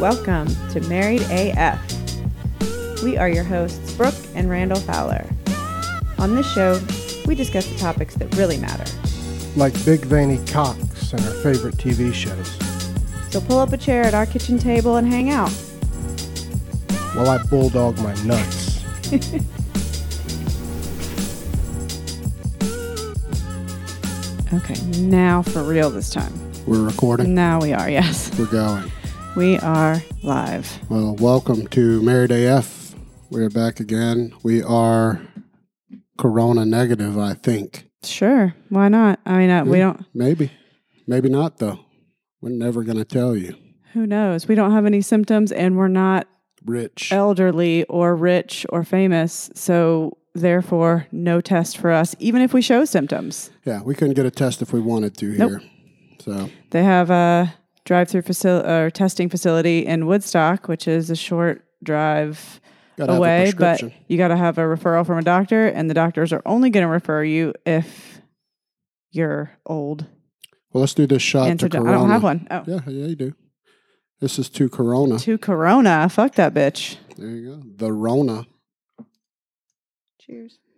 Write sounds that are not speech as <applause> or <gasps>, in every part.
Welcome to Married AF. We are your hosts, Brooke and Randall Fowler. On this show, we discuss the topics that really matter. like big veiny cocks and our favorite TV shows. So pull up a chair at our kitchen table and hang out. While I bulldog my nuts. <laughs> Okay, now for real this time. We're recording. Now we are, yes. We're going. We are live. Well, welcome to Married AF. We're back again. We are corona negative, I think. Sure, why not? I mean, uh, we don't, Maybe. Maybe not, though. We're never going to tell you. who knows? We don't have any symptoms and we're not Rich. elderly or rich or famous. So, therefore, no test for us, even if we show symptoms. Yeah, we couldn't get a test if we wanted to Nope. here. So, They have a drive-through facility or testing facility in Woodstock, which is a short drive gotta have a away, but you got to have a referral from a doctor, and the doctors are only going to refer you if you're old. Well, let's do this shot And to corona. I don't have one. Oh, Yeah, yeah, you do. This is to corona. to Corona. Fuck that bitch. There you go. The Rona. Cheers. <sighs>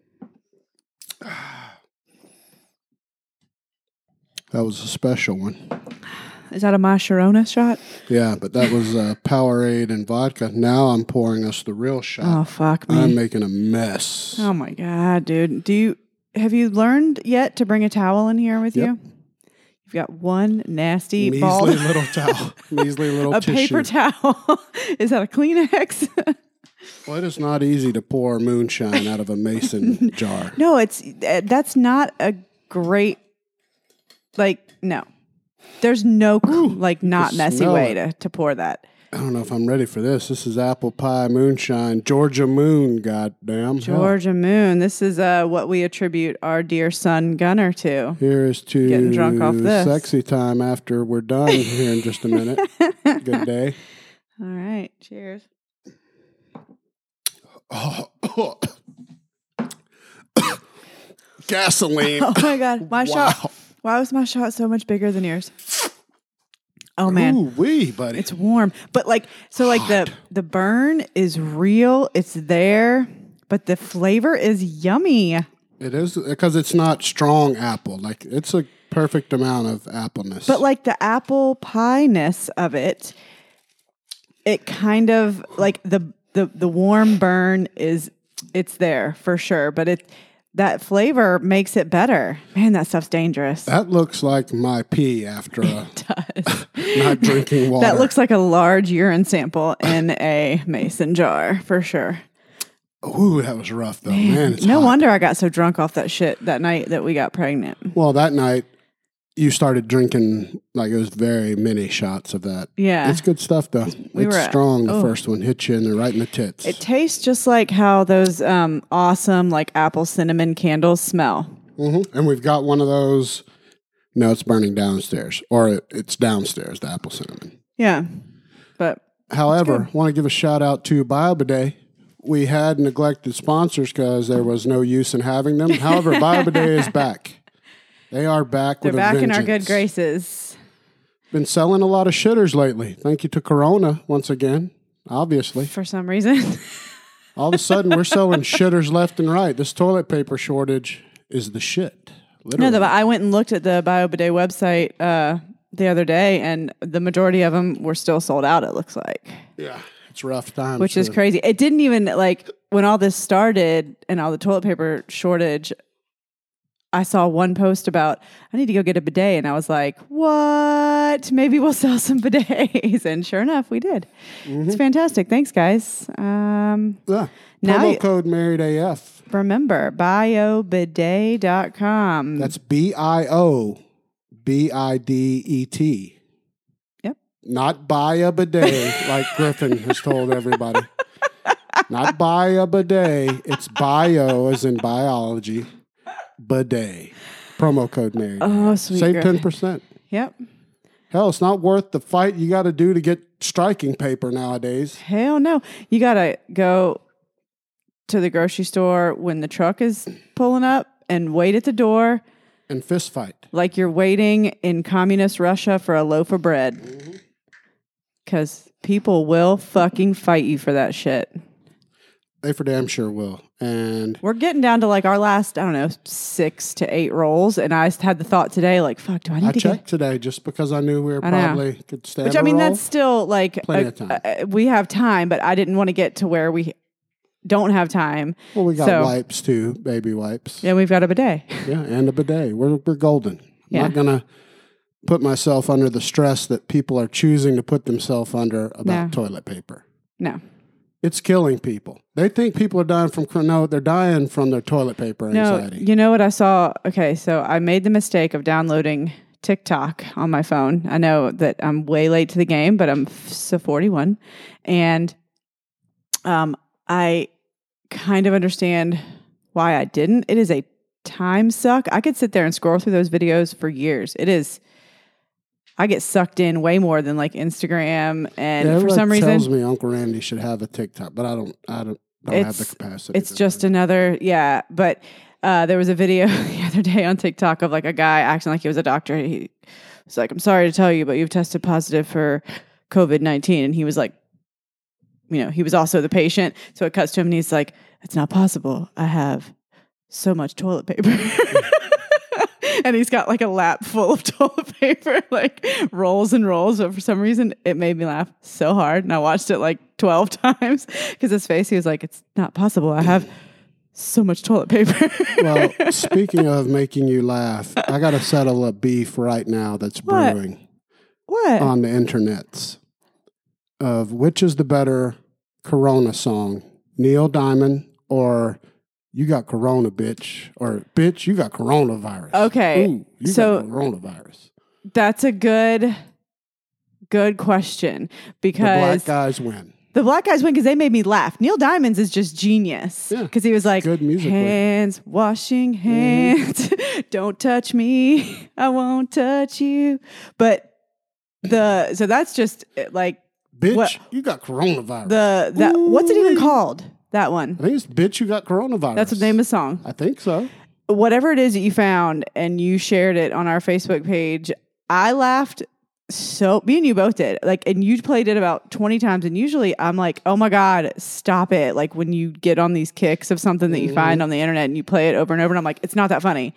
That was a special one. Is that a My Sharona shot? Yeah, but that was uh, Powerade and vodka. Now I'm pouring us the real shot. Oh fuck me. I'm making a mess. Oh my god, dude. Do you have you learned yet to bring a towel in here with Yep. you? You've got one nasty Measly bald little towel. <laughs> Measly little a tissue. paper towel. <laughs> Is that a Kleenex? <laughs> well, it is not easy to pour moonshine out of a mason jar. no, it's uh, that's not a great like no. There's no like not messy smell way it. to, to pour that. I don't know if I'm ready for this. This is apple pie moonshine, Georgia Moon. Goddamn, Georgia Moon. This is uh, what we attribute our dear son Gunner to. Here is to Getting drunk off this. sexy time after we're done here in just a minute. <laughs> Good day. All right, cheers. <coughs> Gasoline. Oh my god, my shot. Why was my shot so much bigger than yours? Oh man. Ooh wee, buddy. It's warm, but like so, like the the burn is real. It's there, but the flavor is yummy. It is because it's not strong apple. Like it's a perfect amount of appleness. But like the apple pie ness of it, it kind of like the the the warm burn is it's there for sure. But it that flavor makes it better. Man, that stuff's dangerous. that looks like my pee after <laughs> a, <laughs> not drinking water. That looks like a large urine sample in a mason jar for sure. Ooh, that was rough though, man. it's no hot. wonder I got so drunk off that shit that night that we got pregnant. Well, that night you started drinking like it was very many shots of that. Yeah. it's good stuff though. We it's were- strong. The oh. first one hit you in the right in the tits. It tastes just like how those um, awesome like apple cinnamon candles smell. hmm And we've got one of those. No, it's burning downstairs, or it, it's downstairs. The apple cinnamon. Yeah. But However, want to give a shout out to BioBidet. We had neglected sponsors because there was no use in having them. However, <laughs> BioBidet is back. They are back they're back in our good graces. Been selling a lot of shitters lately. Thank you to Corona once again. Obviously, For some reason. <laughs> all of a sudden we're selling shitters left and right. This toilet paper shortage is the shit. no, Literally. the, I went and looked at the BioBidet website uh, the other day, and the majority of them were still sold out, it looks like, yeah, it's rough times. which is crazy. It didn't even like when all this started and all the toilet paper shortage. I saw one post about I need to go get a bidet, and I was like, "What? Maybe we'll <laughs> sell some bidets." And sure enough, we did. It's fantastic. Thanks, guys. Um, Yeah. Now Promo code married AF. remember biobidet.com. That's B I O B I D E T. Yep. Not buy a bidet like <laughs> Griffin has told everybody. Not buy a bidet. It's bio as in biology. Bidet. Promo code married. Oh, sweet Save ten percent. Yep. Hell, it's not worth the fight you got to do to get striking paper nowadays. Hell no. You got to go to the grocery store when the truck is pulling up and wait at the door And fist fight. like you're waiting in communist Russia for a loaf of bread. Mm-hmm. because people will fucking fight you for that shit. They for damn sure will. And We're getting down to like our last, I don't know, six to eight rolls. And I had the thought today, like, fuck, do I need I to checked today just because I knew we were probably could stand. Which i mean, that's still like, Plenty a- of time. uh, we have time, but I didn't want to get to where we don't have time. well, we got so- wipes too, baby wipes. Yeah, we've got a bidet. Yeah, and a bidet. We're we're golden. I'm yeah. Not gonna put myself under the stress that people are choosing to put themselves under about No. toilet paper. No, It's killing people. They think people are dying from no, they're dying from their toilet paper anxiety. no. You know what I saw? Okay, so I made the mistake of downloading TikTok on my phone. I know that I'm way late to the game, but I'm so 41, and um, I kind of understand why I didn't. It is a time suck. I could sit there and scroll through those videos for years. It is. I get sucked in way more than like Instagram, and Yeah, for some reason, tells me Uncle Randy should have a TikTok, but I don't. I don't. Don't have the capacity. it's just another yeah but uh, there was a video <laughs> the other day on tiktok of like a guy acting like he was a doctor he was like i'm sorry to tell you but you've tested positive for covid-19 and he was like you know he was also the patient so it cuts to him and he's like it's not possible i have so much toilet paper <laughs> <laughs> and he's got like a lap full of <laughs> toilet paper like rolls and rolls. But for some reason it made me laugh so hard. And i watched it like 12 <laughs> times because his face he was like it's not possible. I have so much toilet paper. Well, speaking of making you laugh, I got to settle a beef right now that's What? brewing what? on the internets of which is the better Corona song, Neil Diamond or "You Got Corona, Bitch" or "Bitch, You Got Coronavirus." Okay, Ooh, you so- got coronavirus. that's a good good question because The black guys win. The black guys win because they made me laugh. Neil Diamonds is just genius Yeah. because he was like, Good musically. hands, washing mm-hmm. hands, <laughs> don't touch me, I won't touch you. But the so that's just like Bitch, What- you got coronavirus. the that what's it even called? That one. I think it's "Bitch, You Got Coronavirus." That's the name of the song. I think so. Whatever it is that you found and you shared it on our Facebook page, I laughed so me and you both did. Like and you played it about 20 times and usually I'm like, "Oh my god, stop it." Like when you get on these kicks of something that you mm-hmm. find on the internet and you play it over and over and I'm like, "It's not that funny."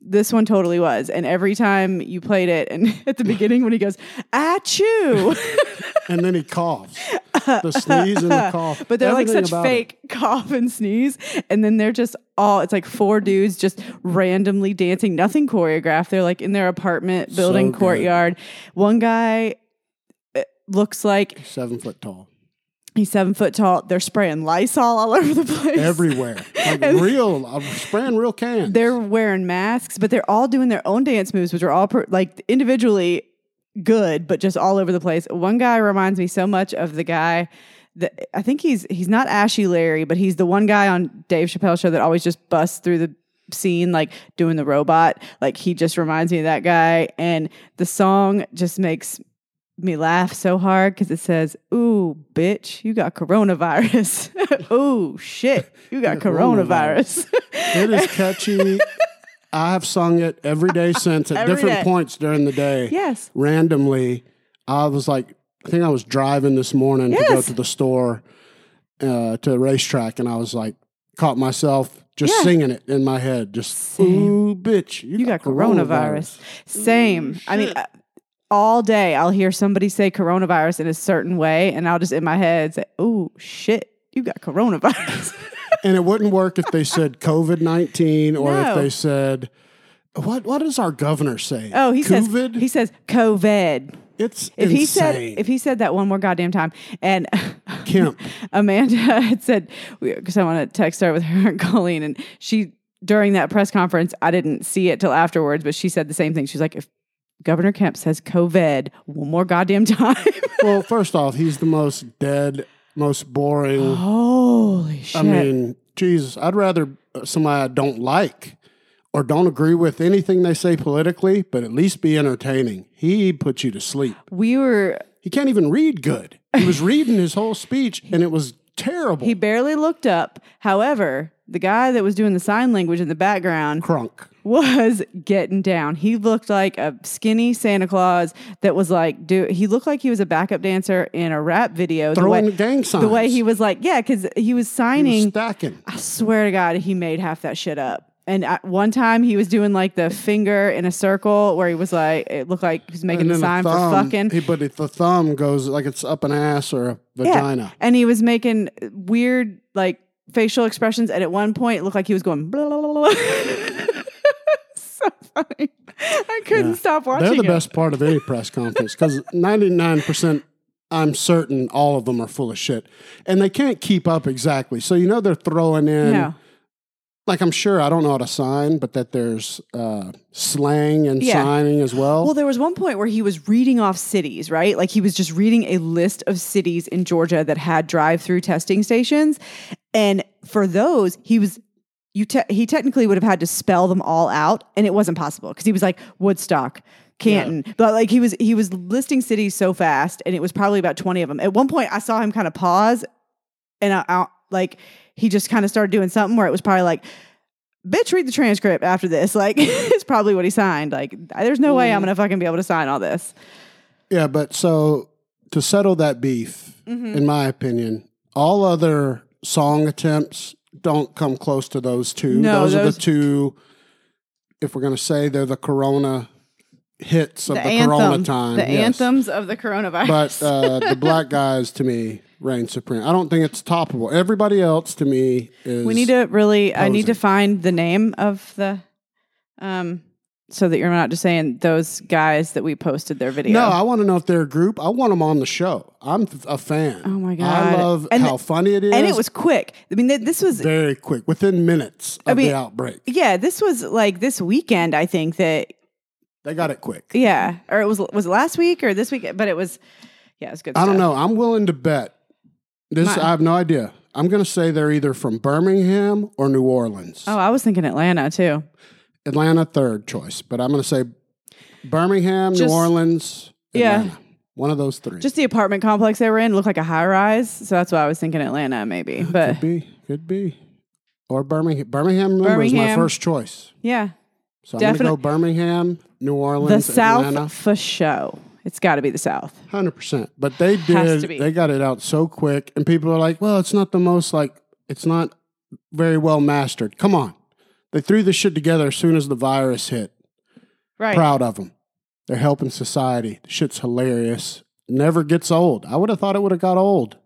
This one totally was. And every time you played it and <laughs> at the beginning when he goes, "Achoo." <laughs> And then he coughs. the sneeze and the <laughs> cough. But they're like such about it. fake cough and sneeze. And then they're just all, it's like four dudes just randomly dancing, nothing choreographed. They're like in their apartment building good. courtyard. One guy uh, looks like Seven foot tall. He's seven foot tall. They're spraying Lysol all <laughs> over the place. Everywhere. <laughs> Like real, I'm spraying real cans. They're wearing masks, but they're all doing their own dance moves, which are all per, like individually good, but just all over the place. One guy reminds me so much of the guy that I think he's he's not Ashy Larry, but he's the one guy on Dave Chappelle show that always just busts through the scene like doing the robot. Like he just reminds me of that guy, and the song just makes me laugh so hard because it says, "Ooh, bitch, you got coronavirus." <laughs> Ooh, shit, you got <laughs> coronavirus. It is <laughs> catchy. I have sung it every day since at Every different day. points during the day. yes. Randomly, I was like, I think I was driving this morning to go to the store, uh, to the racetrack, and I was like, caught myself just Yeah. singing it in my head. Just, Same. ooh, bitch, you, you got coronavirus. Same. I mean, all day I'll hear somebody say coronavirus in a certain way, and I'll just in my head say, "Oh shit, you got coronavirus." <laughs> And it wouldn't work if they said COVID 19 or No. if they said, what, what does our governor say? oh, he says COVID? he says COVID. it's If insane. he said if he said that one more goddamn time, and <laughs> Kemp. Amanda had said because I want to text her with her and <laughs> Colleen, and she during that press conference I didn't see it till afterwards, but she said the same thing. She's like, if Governor Kemp says COVID one more goddamn time, <laughs> Well, first off, he's the most dead, most boring. holy shit! I mean, Jesus, I'd rather uh, somebody I don't like or don't agree with anything they say politically, but at least be entertaining. He puts you to sleep. we were He can't even read good. He was reading his whole speech, and it was terrible. he barely looked up. However, the guy that was doing the sign language in the background Crunk. Was getting down. He looked like a skinny Santa Claus that was like, dude, he looked like he was a backup dancer in a rap video. the Throwing way, gang signs. the way he was like, yeah, because he was He was signing. stacking. I swear to God, he made half that shit up. And at one time, he was doing like the finger in a circle where he was like, it looked like he was making the sign the for fucking. He, but the thumb goes like it's up an ass or a Yeah. vagina. And he was making weird like facial expressions. And at one point, it looked like he was going blah, blah, blah, blah. <laughs> <laughs> so funny. I couldn't Yeah. stop watching They're the it. best part of any press conference because 99%, I'm certain all of them are full of shit. And they can't keep up exactly. So, you know, they're throwing in, No. like, I'm sure, I don't know how to sign, but that there's uh, slang and Yeah. signing as well. Well, there was one point where he was reading off cities, right? Like he was just reading a list of cities in Georgia that had drive-through testing stations, and for those, he was you te- he technically would have had to spell them all out, and it wasn't possible because he was like Woodstock, Canton, but like he was he was listing cities so fast, and it was probably about twenty of them. At one point, I saw him kind of pause, and I, I like he just kind of started doing something where it was probably like bitch read the transcript after this. <laughs> Like it's probably what he signed. Like there's no way i'm gonna fucking be able to sign all this. Yeah, but so to settle that beef, Mm-hmm. in my opinion, all other song attempts don't come close to those two. No, those, are the two, if we're going to say they're the Corona hits of the, anthem Corona time. the yes. anthems of the coronavirus But uh, <laughs> the black guys to me reign supreme. I don't think it's toppable. Everybody else to me is. we need to really i need to find the name of the um so that you're not just saying those guys that we posted their video No, I want to know if they're a group. I want them on the show. I'm a fan. Oh my god, I love And how funny it is. and it was quick i mean th- this was very quick, within minutes of mean- the outbreak. yeah this was like this weekend i think that They got it quick. yeah or it was was it last week or this week but it was yeah it was good I don't know. I'm willing to bet. This My- I have no idea. I'm going to say they're either from Birmingham or New Orleans. oh i was thinking atlanta too Atlanta third choice, but I'm going to say Birmingham, Just- New Orleans, Yeah. Atlanta. One of those three. Just the apartment complex they were in looked like a high rise, so that's why I was thinking Atlanta maybe. But could be, could be, or Birmingham. Birmingham, remember, is my Birmingham. first choice. yeah, So I'm going to go Birmingham, New the Orleans, South Atlanta. for show. It's got to be the South. Hundred percent. But they Has did. to be. They got it out so quick, and people are like, "Well, it's not the most like. It's not very well mastered." Come on, they threw this shit together as soon as the virus hit. Right. Proud of them. They're helping society. The shit's hilarious. Never gets old. I would have thought it would have got old.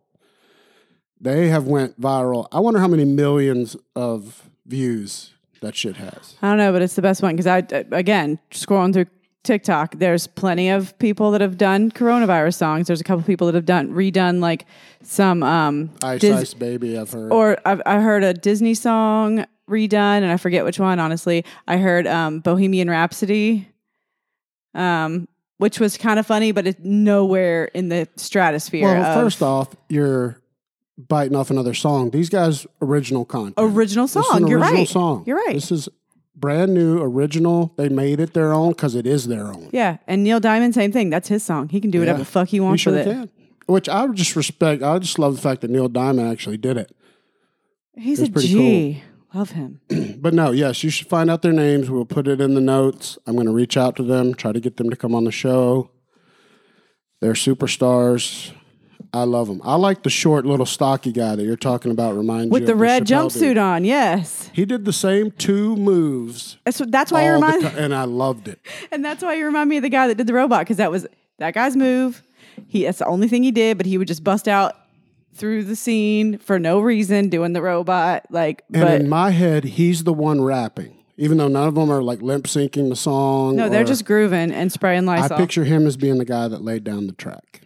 They have went viral. I wonder how many millions of views that shit has. I don't know, but it's the best one because I again scrolling through TikTok. There's plenty of people that have done coronavirus songs. There's a couple people that have done redone like some um Ice Dis- Ice Baby, I've heard. or I've, I heard a Disney song redone, and I forget which one. Honestly, I heard um, Bohemian Rhapsody, um, which was kind of funny, but it's nowhere in the stratosphere. Well, of first off, you're biting off another song. These guys' original content. original song. You're original right. song. You're right. This is brand new, original. They made it their own because it is their own. yeah, and Neil Diamond, same thing. That's his song. He can do whatever Yeah. the fuck he He wants sure with it. can. Which I would just respect. I just love the fact that Neil Diamond actually did it. He's It's a G. Love him. <clears throat> But no, yes, you should find out their names. We'll put it in the notes. I'm going to reach out to them, try to get them to come on the show. They're superstars. I love them. I like the short, little, stocky guy that you're talking about. Reminds With you the red Chappelle jumpsuit dude. on, yes. He did the same two moves, That's that's why you the remind, and I loved it. <laughs> and that's why you remind me of the guy that did the robot because that was that guy's move. He that's the only thing he did, but he would just bust out through the scene for no reason, doing the robot. Like, And but in my head, he's the one rapping, even though none of them are like lip syncing the song. no, they're or- just grooving and spraying I picture him as being the guy that laid down the track.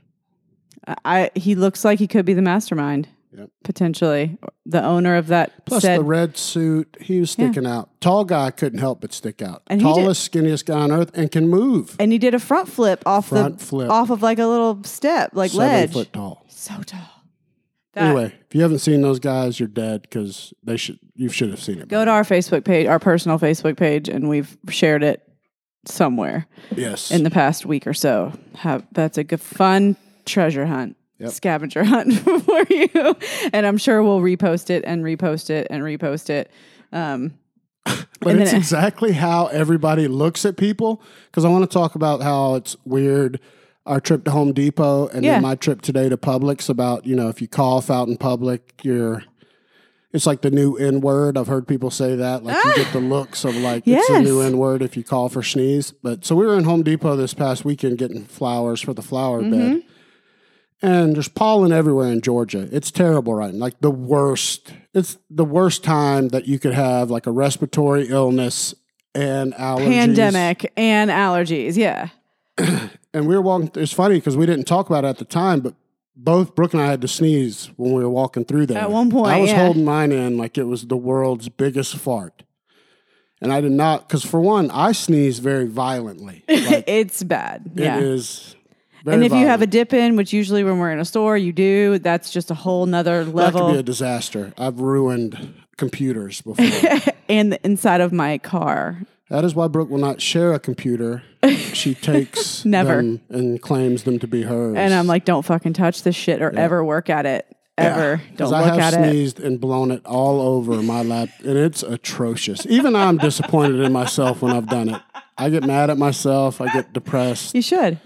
I he looks like he could be the mastermind, Yep. potentially the owner of that Plus said. the red suit, he was sticking out. Tall guy couldn't help but stick out. And he did- Tallest, skinniest guy on earth, and can move. and he did a front flip off Front the flip. off of like a little step, like Seven ledge. foot tall. So tall. That- Anyway, if you haven't seen those guys, you're dead because they should. You should have seen it. go to our Facebook page, our personal Facebook page, and we've shared it somewhere yes. in the past week or so. Have that's a good fun treasure hunt. Yep. Scavenger <laughs> hunt for you, and I'm sure we'll repost it and repost it and repost it. Um, <laughs> But it's exactly how everybody looks at people. Because I want to talk about how it's weird. Our trip to Home Depot and Yeah. then my trip today to Publix about, you know, if you cough out in public, you're, it's like the new N word. I've heard people say that. Like you get the looks of like, it's the new Yes. N word if you cough or sneeze. But so we were in Home Depot this past weekend getting flowers for the flower Mm-hmm. bed. And there's pollen everywhere in Georgia. It's terrible right now. Like the worst. It's the worst time that you could have like a respiratory illness and allergies. Pandemic and allergies. Yeah. <clears throat> And we were walking. It's funny because we didn't talk about it at the time, but both Brooke and I had to sneeze when we were walking through there. At one point, I was yeah. holding mine in like it was the world's biggest fart, and I did not. Because for one, I sneeze very violently. <laughs> Like, it's bad. Yeah. It is. Very and if you have a dip in, which usually when we're in a store, you do, that's just a whole nother level. that could be a disaster. I've ruined computers before. <laughs> and the inside of my car. That is why Brooke will not share a computer. <laughs> She takes Never. them and claims them to be hers. And I'm like, don't fucking touch this shit or ever work at it. Ever. Don't Because I look have at it. sneezed and blown it all over my lap, and it's atrocious. Even I'm disappointed in myself when I've done it. I get mad at myself. I get depressed. You should.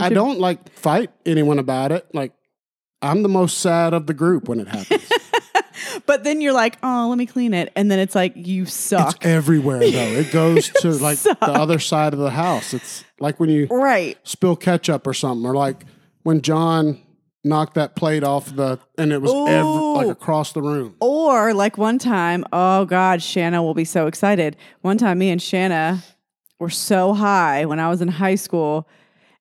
I don't like fight anyone about it. Like I'm the most sad of the group when it happens. But then you're like, oh, let me clean it. And then it's like, you suck. It's everywhere though. It <laughs> goes to like the other side of the house. It's like when you right. spill ketchup or something, or like when John knocked that plate off the and it was like across the room. Or like one time, oh God, Shanna will be so excited. One time, me and Shanna were so high when I was in high school,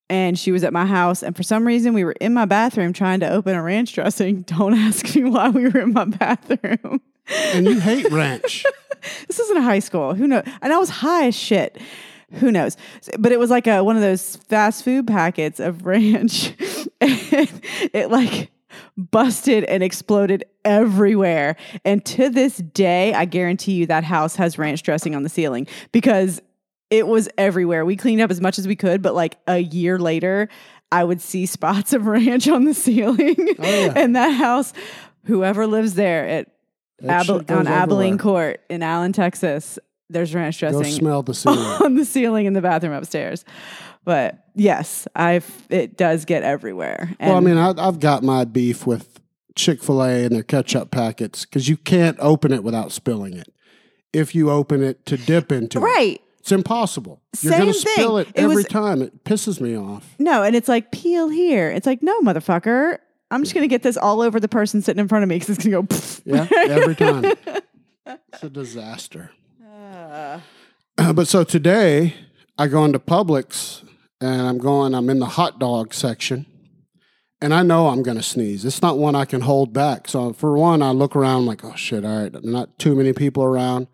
and she was at my house, and for some reason, we were in my bathroom trying to open a ranch dressing. <laughs> Don't ask me why we were in my bathroom. And you hate ranch. <laughs> this isn't a high school. Who knows? And I was high as shit. Who knows? But it was like a one of those fast food packets of <laughs> ranch. and it like busted and exploded everywhere. And to this day, I guarantee you that house has ranch dressing on the ceiling because it was everywhere. We cleaned up as much as we could, but like a year later, I would see <laughs> spots of ranch on the ceiling. Oh, yeah. and that house, whoever lives there at That Able- shit goes on Abilene everywhere. Court in Allen, Texas. There's ranch dressing. Go smell the ceiling. <laughs> on the ceiling in the bathroom upstairs. But yes, I've it does get everywhere. And Well, I mean, I, I've got my beef with Chick fil A and their ketchup packets because you can't open it without spilling it. If you open it to dip into it, right. It's impossible. You're Same going to spill thing. it It every was- time. It pisses me off. No, and it's like peel here. It's like no, motherfucker. I'm just gonna get this all over the person sitting in front of me because it's gonna go. pfft. Yeah, every time. <laughs> It's a disaster. Uh. <clears throat> but so today, I go into Publix and I'm going, I'm in the hot dog section. And I know I'm going to sneeze. It's not one I can hold back. So, for one, I look around like, oh shit, all right, not too many people around.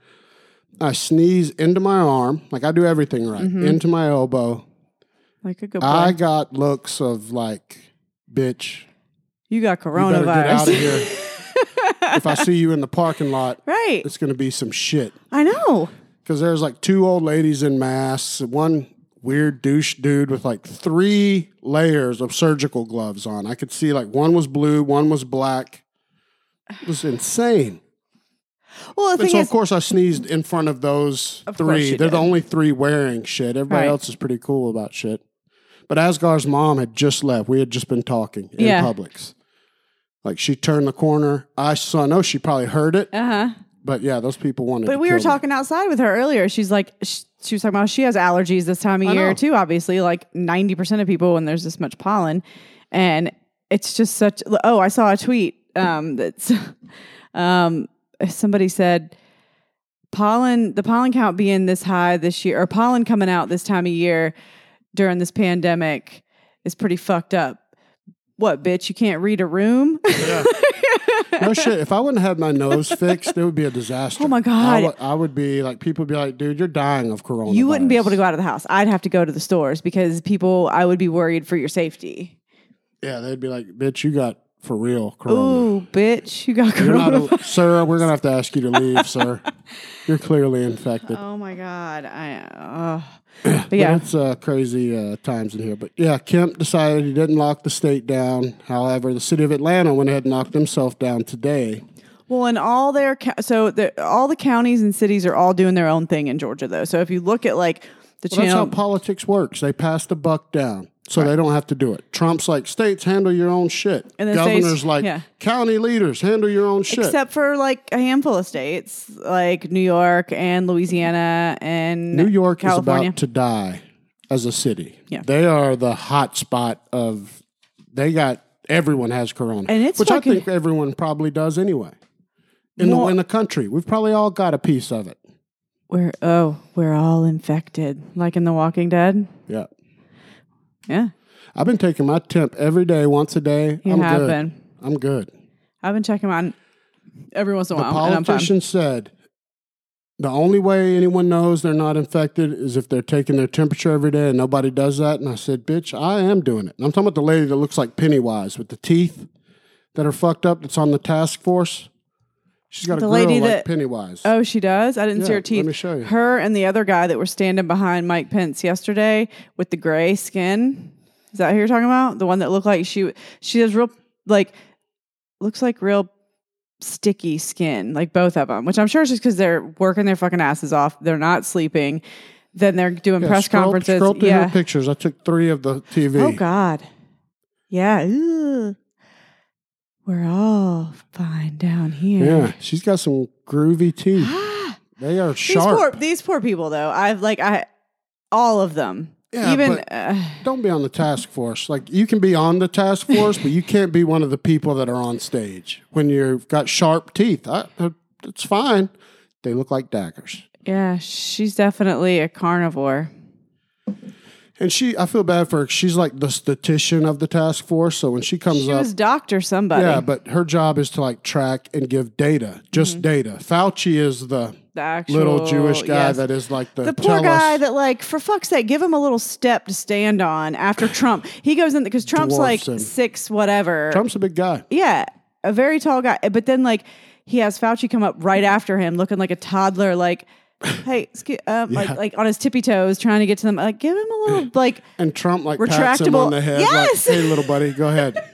I sneeze into my arm, like I do everything right, mm-hmm. into my elbow. Like a good boy. I got looks of like, bitch, you got you get out of coronavirus. here. <laughs> if I see you in the parking lot, right. it's going to be some shit. I know. Because there's like two old ladies in masks, one weird douche dude with like three layers of surgical gloves on. I could see like one was blue, one was black. It was insane. Well, so is, of course I sneezed in front of those Of three. They're the only three wearing shit. Everybody Right. else is pretty cool about shit. But Asgar's mom had just left. We had just been talking in Yeah. Publix. Like she turned the corner. I saw. I know she probably heard it, uh huh. but yeah, those people wanted. But we were kill me. talking outside with her earlier. She's like, sh- she was talking about she has allergies this time of I year know. too. Obviously, like ninety percent of people when there's this much pollen, and it's just such. Oh, I saw a tweet um, that's <laughs> um, somebody said pollen the pollen count being this high this year or pollen coming out this time of year during this pandemic is pretty fucked up. What bitch? You can't read a room? yeah. <laughs> no shit. If I wouldn't have had my nose fixed, it would be a disaster. Oh my God. would, I would be like, people would be like, dude, you're dying of corona. You wouldn't be able to go out of the house. I'd have to go to the stores because people, I would be worried for your safety. Yeah, they'd be like, bitch, you got for real corona. Ooh, bitch, you got corona. a, sir, we're gonna have to ask you to leave, sir. <laughs> You're clearly infected. oh my god, I. <clears throat> Uh, but yeah, it's uh, crazy uh, times in here. But yeah, Kemp decided he didn't lock the state down. However, the city of Atlanta went ahead and knocked himself down today. Well, and all their so the, all the counties and cities are all doing their own thing in Georgia, though. So if you look at like the Well, that's how channel, politics works. They pass the buck down. So they don't have to do it. Trump's like states handle your own shit. And then states- Governor's like yeah. county leaders handle your own shit. except for like a handful of states, like New York and Louisiana and New York California. is about to die as a city. Yeah. They are the hot spot of they got everyone has corona. And it's which fucking- I think everyone probably does anyway. In the in the country. We've probably all got a piece of it. we're oh we're all infected, like in The Walking Dead. Yeah. I've been taking my temp every day, once a day. you I'm have good. been. I'm good. I've been checking mine every once in a The while, and I'm fine. politician said the only way anyone knows they're not infected is if they're taking their temperature every day, and nobody does that. And I said, "Bitch, I am doing it." And I'm talking about the lady that looks like Pennywise with the teeth that are fucked up. That's on the task force. She's got The a lady like that- Pennywise. Oh, she does. I didn't see her teeth. let me show you. Her and the other guy that were standing behind Mike Pence yesterday with the gray skin. Is that who you're talking about? The one that looked like she she has real like looks like real sticky skin, like both of them. Which I'm sure is just because they're working their fucking asses off. They're not sleeping. Then they're doing Yeah, press scroll, conferences. Scroll through yeah. her pictures. I took three of the TV. Oh God. Yeah. Ugh. We're all fine down here. Yeah, she's got some groovy teeth. <gasps> they are These sharp. poor these poor people though. I've like I all of them. Yeah, Even but- uh, Don't be on the task force. Like you can be on the task <laughs> force, but you can't be one of the people that are on stage when you've got sharp teeth. I, uh, it's fine. They look like daggers. yeah, she's definitely a carnivore. And she, I feel bad for her. She's like the statistician of the task force. So when she comes She up, was doctor somebody. yeah, but her job is to like track and give data, just Mm-hmm. data. Fauci is the the actual little Jewish guy yes. that is like the, the poor guy us- that like for fuck's sake give him a little step to stand on after <sighs> Trump. He goes in because Trump's like him. six whatever. Trump's a big guy. Yeah, a very tall guy. But then like he has Fauci come up right after him, looking like a toddler, like, "Hey, excuse, uh, like like on his tippy toes, trying to get to them. Like, give him a little <laughs> like." And Trump like pats him Retractable- on the head, Yes! like, "Hey, little buddy, go ahead." <laughs>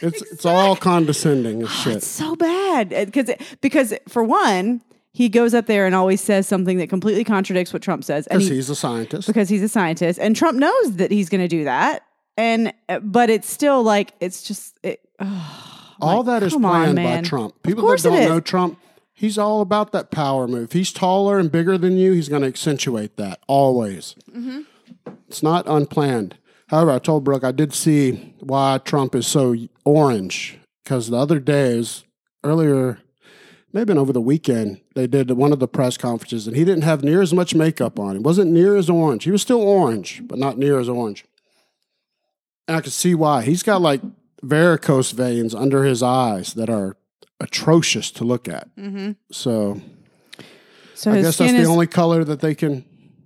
It's it's all condescending as shit. It's so bad because because for one, he goes up there and always says something that completely contradicts what Trump says, Because he, he's a scientist. because he's a scientist, and Trump knows that he's going to do that, and uh, but it's still like it's just it, <sighs> all that is come on, planned by. Trump. People that don't know Trump, he's all about that power move. He's taller and bigger than you. He's going to accentuate that always. Mm-hmm. It's not unplanned. However, I told Brooke I did see why Trump is so orange because the other days earlier, maybe over the weekend, they did one of the press conferences and he didn't have near as much makeup on. He wasn't near as orange. He was still orange, but not near as orange. And I could see why. He's got like varicose veins under his eyes that are atrocious to look at. Mm-hmm. So so I guess that's the only color that they can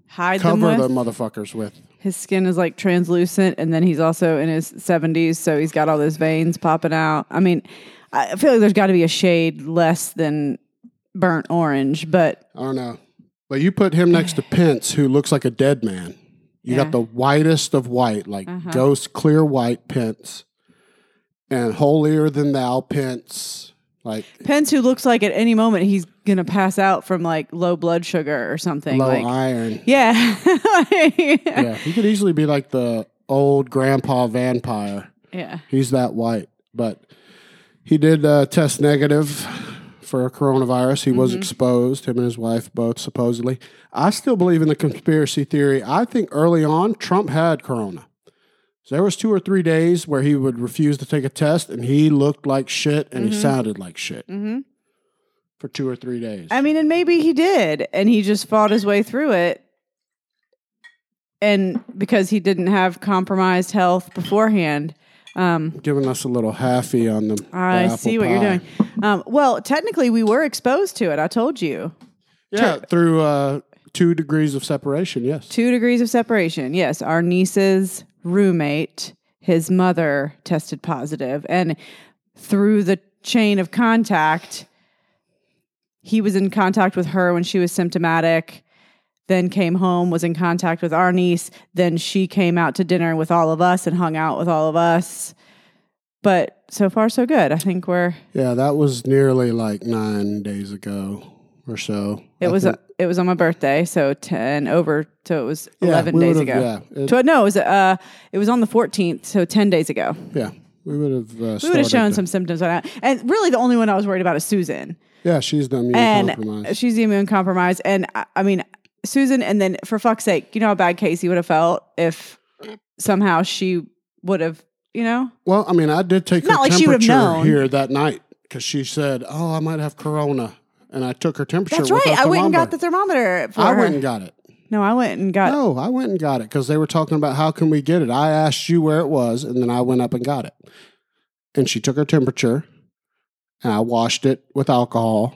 hide cover the motherfuckers with. his skin is like translucent, and then he's also in his seventies, so he's got all those veins popping out. I mean, I feel like there's got to be a shade less than burnt orange, but I don't know. But you put him next to <sighs> Pence, who looks like a dead man. You Yeah. got the whitest of white, like Uh-huh. ghost clear white Pence, and holier than thou Pence. Like Pence, who looks like at any moment he's gonna pass out from like low blood sugar or something. low like, iron. yeah, <laughs> Yeah, he could easily be like the old grandpa vampire. yeah. He's that white. But he did uh, test negative for coronavirus. He was exposed, him and his wife both supposedly. I still believe in the conspiracy theory. I think early on, Trump had corona. So there was two or three days where he would refuse to take a test and he looked like shit and he sounded like shit Mhm. for two or three days. I mean, and maybe he did, and he just fought his way through it. And because he didn't have compromised health beforehand, um, Giving us a little halfy on the. the I apple see what you're doing. Um, well, technically, we were exposed to it. I told you. Yeah, through uh, two degrees of separation, yes. Two degrees of separation. Yes, our niece's roommate, his mother tested positive, and through the chain of contact, he was in contact with her when she was symptomatic. Then came home, was in contact with our niece. Then she came out to dinner with all of us and hung out with all of us. but so far so good. I think we're Yeah, that was nearly like nine days ago or so. it I was think- it was on my birthday, so ten over. So it was Yeah, eleven we days would've- ago. Yeah, it- Tw- no, it was uh, it was on the fourteenth, so ten days ago. yeah, we would have. Uh, We would have shown some symptoms on that, and really the only one I was worried about is Susan, Yeah, she's the immune and compromised. she's the immune compromised, and I, I mean Susan, and then for fuck's sake, you know how bad Casey would have felt if somehow she would have, you know, Well, I mean, I did take her Not like she would've temperature known. here that night because she said, "Oh, I might have corona," and I took her temperature. that's right. I went and got the thermometer for I her. went and got it. no, I went and got. No, I went and got it because they were talking about how can we get it. I asked you where it was, and then I went up and got it. And she took her temperature, and I washed it with alcohol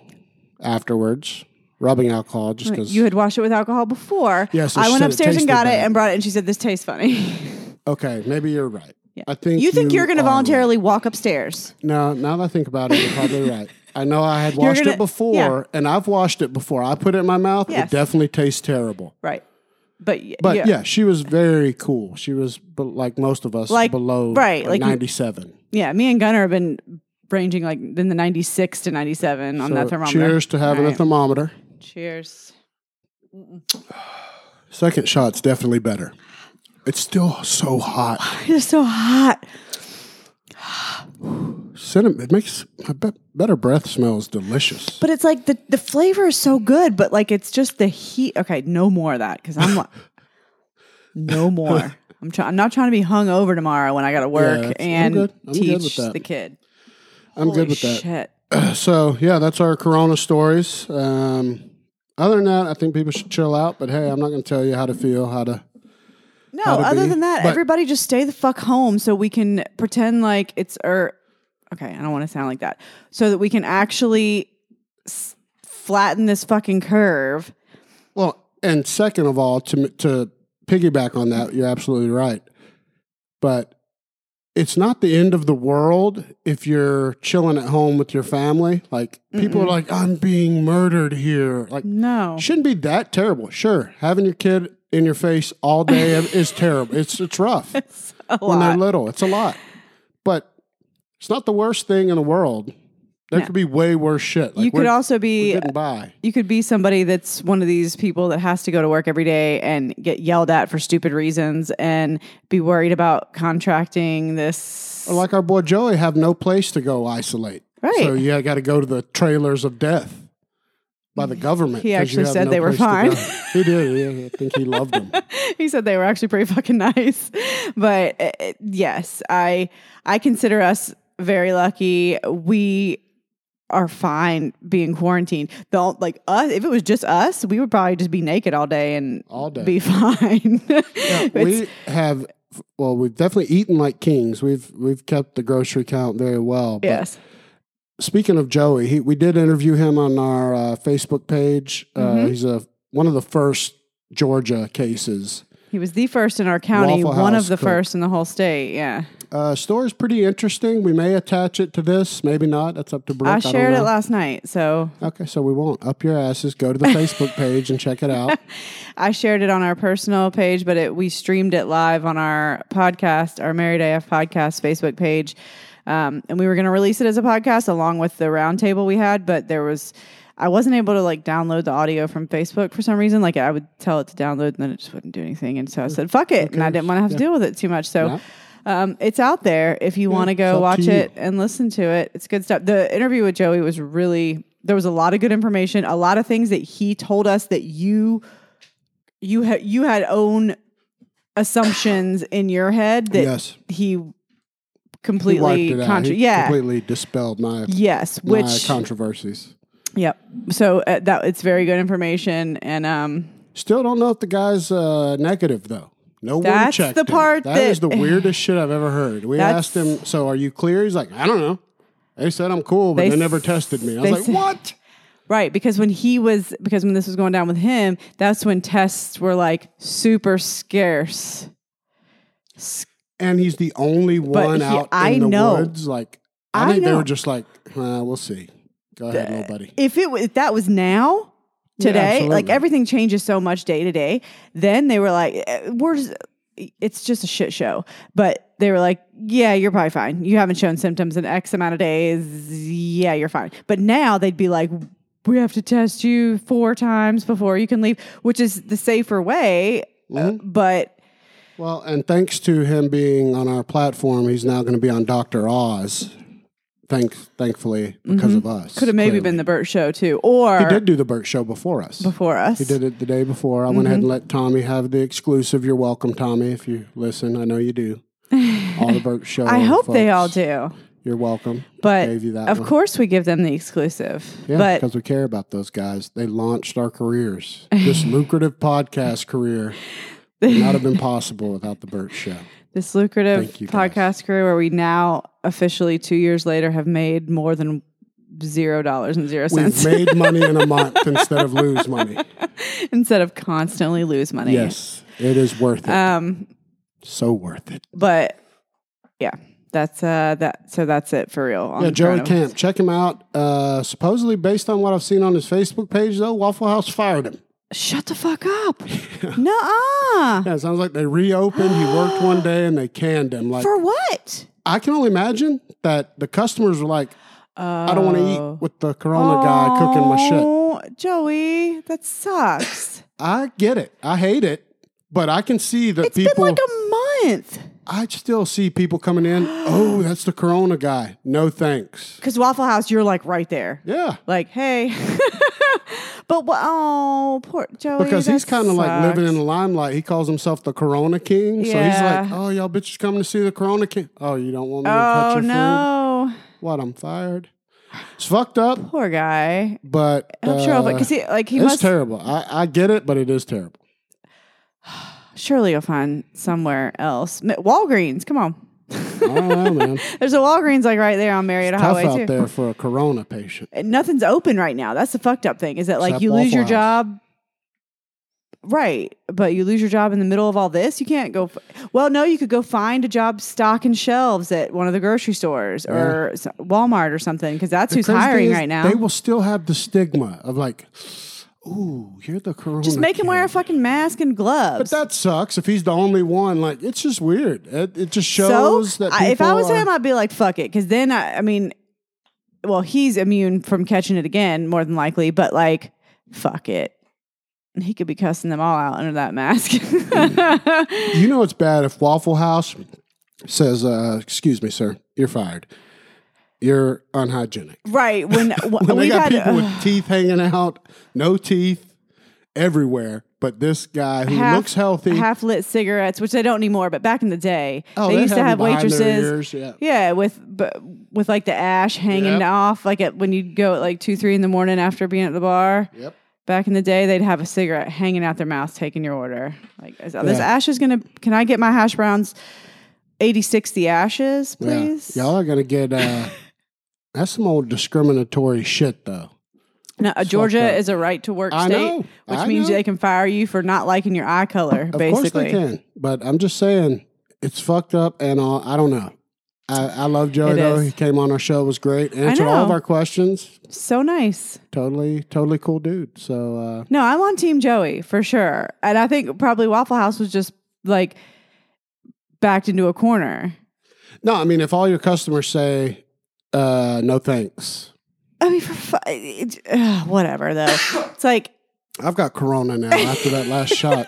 afterwards, rubbing alcohol, just because. You had washed it with alcohol before. Yeah, so I went upstairs and got it and brought it, and she said, "This tastes funny." <laughs> okay, maybe you're right. Yeah. I think you think you are going to are right. voluntarily walk upstairs? No, now that I think about it, you're probably right. I know I had washed gonna- it before, yeah. and I've washed it before. I put it in my mouth. Yes. It definitely tastes terrible. Right. But, y- But yeah. yeah. she was very cool. She was like most of us, Like- below right, like, like- 97. Yeah, me and Gunnar have been ranging like in the 96 to 97 on that thermometer. cheers to having a thermometer. Cheers. <sighs> Second shot's definitely better. It's still so hot. It's so hot. <sighs> <sighs> Cinnamon, it makes I bet better breath smells delicious. But it's like the, the flavor is so good, but like it's just the heat. Okay, no more of that because I'm like, <laughs> no more. I'm trying. I'm not trying to be hung over tomorrow when I got to work I'm and. I'm teach the kid. I'm Holy good with that. Shit. <clears throat> So yeah, that's our Corona stories. Um, other than that, I think people should chill out. But hey, I'm not going to tell you how to feel, how to. No, other be, than that, but- everybody just stay the fuck home so we can pretend like it's or okay, I don't want to sound like that. So that we can actually s- flatten this fucking curve. Well, and second of all, to to piggyback on that, you're absolutely right. But it's not the end of the world if you're chilling at home with your family. Like people are like, "I'm being murdered here." Like No. shouldn't be that terrible. Sure, having your kid in your face all day <laughs> is terrible. It's it's rough A when they're little. It's a lot, but it's not the worst thing in the world. There No. could be way worse shit. Like you could also be getting by. you could be somebody that's one of these people that has to go to work every day and get yelled at for stupid reasons and be worried about contracting this Or like our boy Joey, have no place to go isolate. Right. So you got to go to the trailers of death by the government. He actually said no they were fine. He did. Yeah, I think he loved them. <laughs> he said they were actually pretty fucking <laughs> nice. But uh, uh, yes, I I consider us very lucky. We are fine being quarantined. Don't like us. If it was just us, we would probably just be naked all day and All day. be <laughs> fine. Yeah, <laughs> we have. Well, we've definitely eaten like kings. We've we've kept the grocery count very well. But yes. speaking of Joey, he, we did interview him on our uh, Facebook page. Uh, Mhm. he's a one of the first Georgia cases. He was the first in our county, Waffle one House of the cook. first in the whole state. Yeah. Uh, story's pretty interesting. We may attach it to this, maybe not. That's up to Brooke. I don't shared it know. last night. So Okay, so we won't. Up your asses. Go to the Facebook page and check it out. <laughs> I shared it on our personal page, but it, we streamed it live on our podcast, our Married AF podcast Facebook page. Um, and we were going to release it as a podcast along with the roundtable we had, but there was, I wasn't able to like download the audio from Facebook for some reason. Like I would tell it to download and then it just wouldn't do anything. And so I said, fuck it. And I didn't want to have to deal with it too much. So, um, it's out there if you want to go to watch it and listen to it. It's good stuff. The interview with Joey was really, there was a lot of good information, a lot of things that he told us that you you had you had own assumptions in your head that yes. he completely contra- yeah completely dispelled my, yes my which controversies. Yep so uh, that it's very good information and um Still don't know if the guy's uh, negative though. No one That's checked. the him. part that is the <laughs> weirdest shit I've ever heard. We That's- asked him, "So are you clear?" He's like, "I don't know." They said I'm cool, but They they, never tested me. I was they like, said- "What?" right because when he was because when this was going down with him that's when tests were like super scarce And he's the only one he- out I in the know. woods. Like, I, I think they know. were just like, uh, "We'll see." Go ahead, little buddy. if it if that was now Yeah, today like everything changes so much day to day then they were like eh, we're just- it's just a shit show but they were like, yeah, you're probably fine. You haven't shown symptoms in X amount of days. Yeah, you're fine. But now they'd be like, we have to test you four times before you can leave, which is the safer way. Uh, but Well, and thanks to him being on our platform, he's now going to be on Doctor Oz. Thanks, thankfully, because mm-hmm. of us. could have maybe been the Bert show too, or He did do the Bert Show before us. before us. He did it the day before. I went ahead and mm-hmm. let Tommy have the exclusive. You're welcome, Tommy, if you listen. I know you do. All the Bert <laughs> Show. I hope they all do. You're welcome. But Gave you that of one. course, we give them the exclusive. Yeah, but because we care about those guys. They launched our careers. This <laughs> lucrative podcast career would not have been possible without the Bert Show. This lucrative Thank you, guys. podcast career where we now officially two years later have made more than zero dollars and zero We've made money in a <laughs> month instead of lose money. instead of constantly lose money. Yes, it is worth it. Um, so worth it. but yeah, that's uh that. So that's it for real. Yeah, Joey. Camp. Check him out. Uh, supposedly, based on what I've seen on his Facebook page, though, Waffle House fired him. Shut the fuck up. <laughs> Nuh-uh. Yeah, it sounds like they reopened. He worked one day and they canned him. Like For what? I can only imagine that the customers were like, "I don't want to Oh. eat with the Corona guy cooking my shit." Oh, Joey, that sucks. I get it. I hate it, but I can see that It's people. been like a month. I still see people coming in. Oh, <gasps> that's the Corona guy. No thanks. Because Waffle House, you're like right there. Yeah, Like, hey. <laughs> but oh, poor Joey. because he's kind of like living in the limelight. He calls himself the Corona King. So he's like, "Oh, y'all bitches coming to see the Corona King? Oh, you don't want me to touch Oh your food? no, What? I'm fired. It's fucked up, poor guy. but I'm sure, uh, because he like he it's must. terrible. I, I get it, but it is terrible. Surely you'll find somewhere else. Walgreens, come on. I don't know, man. <laughs> There's a Walgreens like right there on Marietta Tough Highway out too. there for a Corona patient. And Nothing's open right now. That's the fucked up thing. Is that like Except you lose your House. job, right? But you lose your job in the middle of all this. You can't go. F- well, no, you could go find a job stocking shelves at one of the grocery stores or s- Walmart or something because that's The who's hiring is right now. They will still have the stigma of like, ooh, you're the Corona. Just make him wear a fucking mask and gloves. But that sucks if he's the only one. Like, it's just weird. It, it just so shows that I, if I was are- him, I'd be like, fuck it, because then I, I mean, well, he's immune from catching it again, more than likely. But like, fuck it. He could be cussing them all out under that mask. <laughs> You know <laughs> it's bad if Waffle House says, uh, "Excuse me, sir, you're fired. You're unhygienic." right when, <laughs> When they got had people with <sighs> teeth hanging out, no teeth, everywhere, but this guy who half, looks healthy. half lit cigarettes, which they don't anymore. But back in the day, oh, they used to have waitresses. ears, Yeah. Yeah, with but with like the ash hanging Yep. off, like at when you'd go at like two, three in the morning after being at the bar. Yep. Back in the day, they'd have a cigarette hanging out their mouth, taking your order. Like, is, this Yeah. ash is gonna. Can I get my hash browns? 80-60 ashes, please. Yeah. Y'all are gonna get. uh That's some old discriminatory shit, though. Now, uh, Georgia is a right to work I state, know. which I means know. they can fire you for not liking your eye color. Of basically, course they can, but I'm just saying it's fucked up, and uh, I don't know. I, I love Joey It though. is. He came on our show, was great, answered all of our questions. so nice. Totally, totally cool dude. So uh, No, I'm on Team Joey for sure, and I think probably Waffle House was just like backed into a corner. no, I mean if all your customers say uh, no thanks, I mean, for fu- it, uh, whatever though. <coughs> it's like, I've got Corona now after that last <laughs> shot.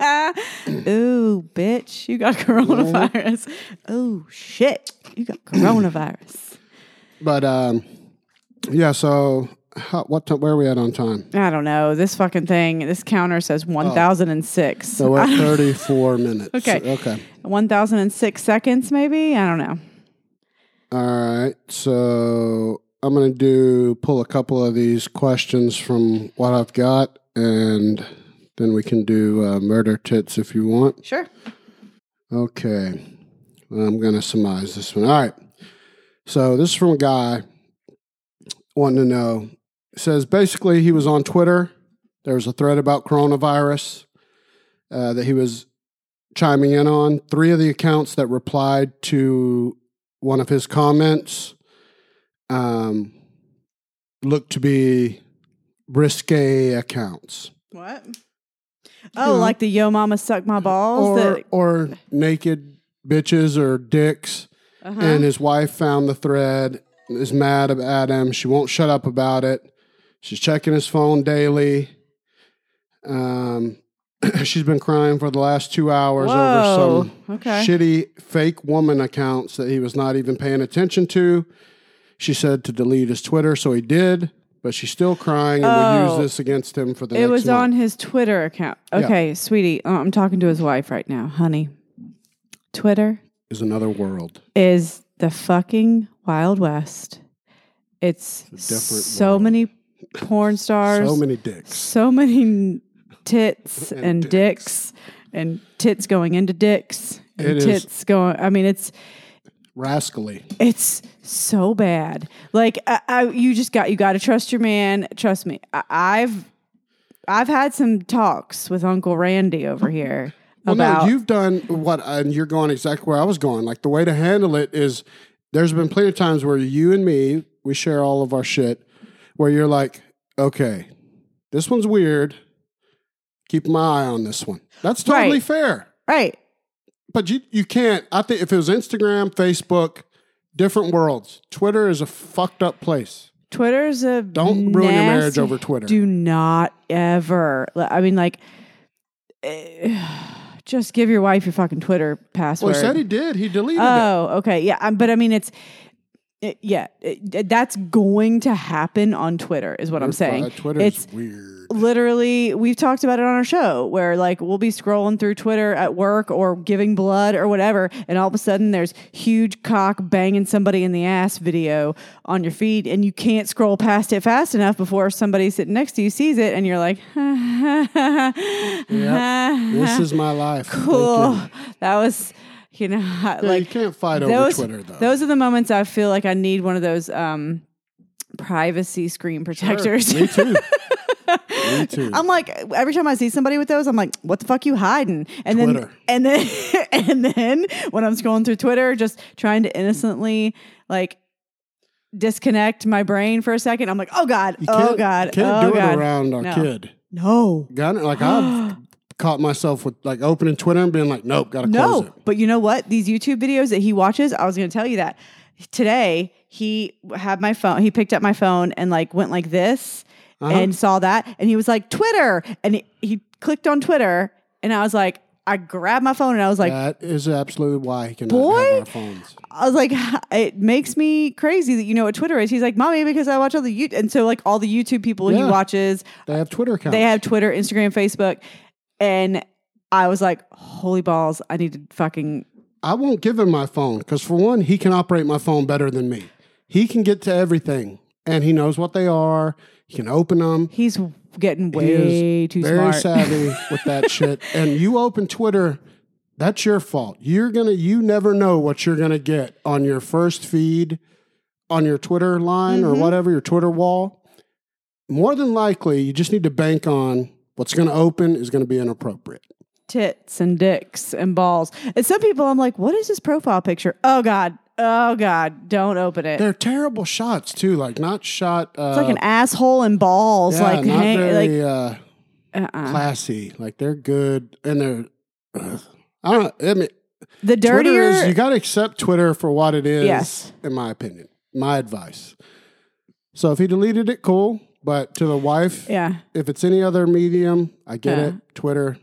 <coughs> ooh, bitch, you got coronavirus. Oh shit, you got <coughs> coronavirus. But um, yeah, so how, what? T- where are we at on time? I don't know. This fucking thing. This counter says one thousand and six. So we're at <laughs> 34 minutes. Okay. Okay. One thousand and six seconds, maybe. I don't know. All right. So I'm going to do pull a couple of these questions from what I've got, and then we can do uh, murder tits if you want. Sure. Okay. I'm going to surmise this one. All right. So this is from a guy wanting to know. It says basically he was on Twitter. There was a thread about coronavirus uh, that he was chiming in on. Three of the accounts that replied to one of his comments um, looked to be risque accounts. What? Oh, like the Yo Mama Suck My Balls? Or, that- or naked bitches or dicks. Uh-huh. And his wife found the thread, is mad at him. She won't shut up about it. She's checking his phone daily. Um, <clears throat> she's been crying for the last two hours Whoa, over some okay. shitty fake woman accounts that he was not even paying attention to. She said to delete his Twitter, so he did, but she's still crying and will Oh. use this against him for the It was month. on his Twitter account. Okay, sweetie, uh, I'm talking to his wife right now, honey. Twitter is another world. is the fucking Wild West. It's different so world. many porn stars, So many dicks. so many tits and, And dicks. and tits going into dicks and It is- tits going. I mean, it's Rascally. it's so bad. Like I, I, you just got you got to trust your man. Trust me. I, I've I've had some talks with Uncle Randy over here Well, about no, you've done what, uh, and you're going exactly where I was going. Like the way to handle it is there's been plenty of times where you and me, we share all of our shit, where you're like, okay, this one's weird. Keep my eye on this one. That's totally Right. fair. right. But you, you can't. I think if it was Instagram, Facebook, different worlds. Twitter is a fucked up place. Twitter's a Don't ruin your marriage over Twitter. Do not ever. I mean, like, eh, <sighs> just give your wife your fucking Twitter password. well, he said he did. He deleted it. Oh, okay. Yeah. Um, but I mean, it's, it, yeah, it, that's going to happen on Twitter, is what I'm saying. Uh, Twitter's it's weird. Literally, we've talked about it on our show where like we'll be scrolling through Twitter at work or giving blood or whatever. And all of a sudden there's huge cock banging somebody in the ass video on your feed and you can't scroll past it fast enough before somebody sitting next to you sees it and you're like, <laughs> This is my life. Cool. That was, you know, <laughs> Yeah, like you can't fight over those, Twitter though. Those are the moments I feel like I need one of those um, privacy screen protectors. Me too. <laughs> Me too. I'm like every time I see somebody with those, I'm like, what the fuck you hiding? And Twitter. then and then <laughs> and then when I'm scrolling through Twitter, just trying to innocently like disconnect my brain for a second, I'm like, oh god, oh god, can't oh do god, it around our No. kid. no. Got it? Like <gasps> I've caught myself with like opening Twitter and being like, nope, gotta close No, it. but you know what? These YouTube videos that he watches, I was going to tell you that today he had my phone. He picked up my phone and like went like this Uh-huh. and saw that, and he was like Twitter, and he, he clicked on Twitter, and I was like, I grabbed my phone and I was like, that is absolutely why he cannot Boy. have our phones. I was like, it makes me crazy that you know what Twitter is. He's like, mommy, because I watch all the YouTube, and so like all the YouTube people he watches, They have Twitter accounts. they have Twitter, Instagram, Facebook, and I was like, holy balls, I need to fucking I won't give him my phone because for one, he can operate my phone better than me. He can get to everything and he knows what they are. He can open them. He's getting He way is too very smart. savvy <laughs> with that shit. And you open Twitter, that's your fault. You're gonna you never know what you're gonna get on your first feed, on your Twitter line or Mhm. whatever, your Twitter wall. More than likely, you just need to bank on what's gonna open is gonna be inappropriate. Tits and dicks and balls. And some people, I'm like, what is this profile picture? Oh God, oh God, don't open it. They're terrible shots too, like not shot uh, it's like an asshole and balls, yeah, like not hang, like very uh uh-uh. classy. Like they're good and they're. ugh. I don't. I mean, the dirtier. is you got to accept Twitter for what it is. Yes. in my opinion, my advice. So if he deleted it, cool. But to the wife, yeah, if it's any other medium, I get Yeah. it. Twitter,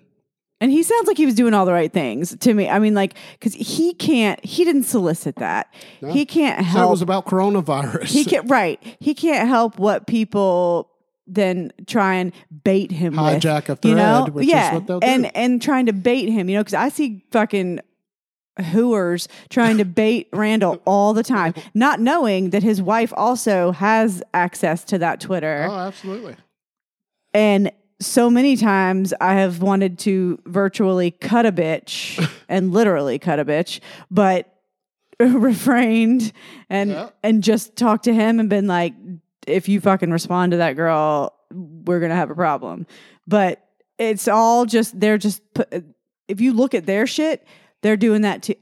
and he sounds like he was doing all the right things to me. I mean, like, because he can't, he didn't solicit that. No. He can't so it was about coronavirus. he can't right. He can't help what people then try and bait him with. hijack a you know which yeah is what they'll and do. and trying to bait him you know because i see fucking hooers trying to bait randall all the time <laughs> not knowing that his wife also has access to that twitter Oh, absolutely. and so many times i have wanted to virtually cut a bitch <laughs> and literally cut a bitch but <laughs> refrained and Yeah. and just talked to him and been like if you fucking respond to that girl we're gonna have a problem but it's all just they're just if you look at their shit they're doing that to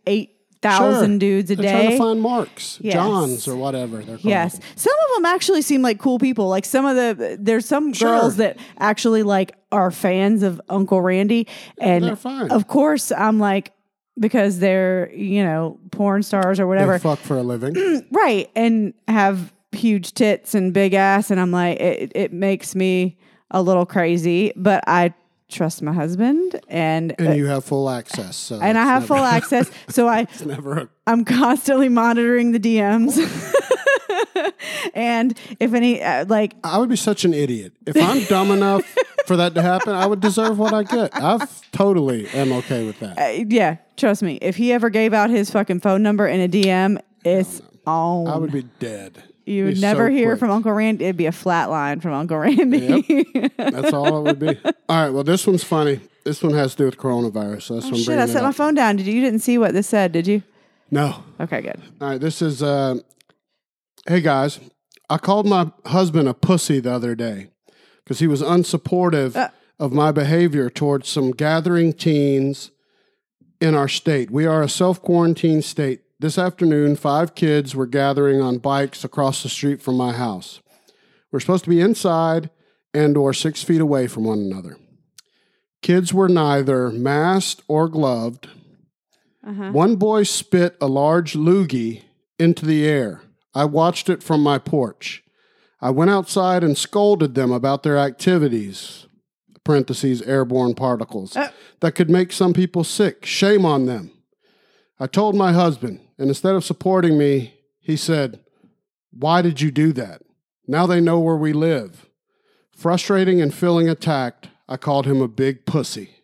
8000 Sure. dudes a They're trying to day find marks, Yes. Johns or whatever they're called. Yes. Some of them actually seem like cool people. Like some of the there's some Sure. girls that actually like are fans of Uncle Randy and of course I'm like because they're you know porn stars or whatever, They fuck for a living. <clears throat> right? And have huge tits and big ass, and I'm like, it, it makes me a little crazy, but I trust my husband and. and you have full access. So and I have never- full access, so I <laughs> It's never a I'm constantly monitoring the DMs. <laughs> and if any, uh, like, I would be such an idiot. If I'm dumb enough for that to happen, I would deserve what I get. I totally am okay with that. uh, yeah, trust me, if he ever gave out his fucking phone number in a DM, it's on. I would be dead. You would never so hear quick. from Uncle Randy. It'd be a flat line from Uncle Randy. That's all it would be. <laughs> All right. Well, this one's funny. This one has to do with coronavirus. So that's Oh, Shit, I set my phone down. Did you, you didn't see what this said? Did you? No. Okay, good. All right. This is. Uh, hey guys, I called my husband a pussy the other day because he was unsupportive Uh. of my behavior towards some gathering teens in our state. We are a self quarantine state. This afternoon, five kids were gathering on bikes across the street from my house. We're supposed to be inside and or six feet away from one another. Kids were neither masked or gloved. Uh-huh. One boy spit a large loogie into the air. I watched it from my porch. I went outside and scolded them about their activities, parentheses, airborne particles, Uh. that could make some people sick. Shame on them. I told my husband, and instead of supporting me, he said, Why did you do that? Now they know where we live. Frustrating and feeling attacked, I called him a big pussy.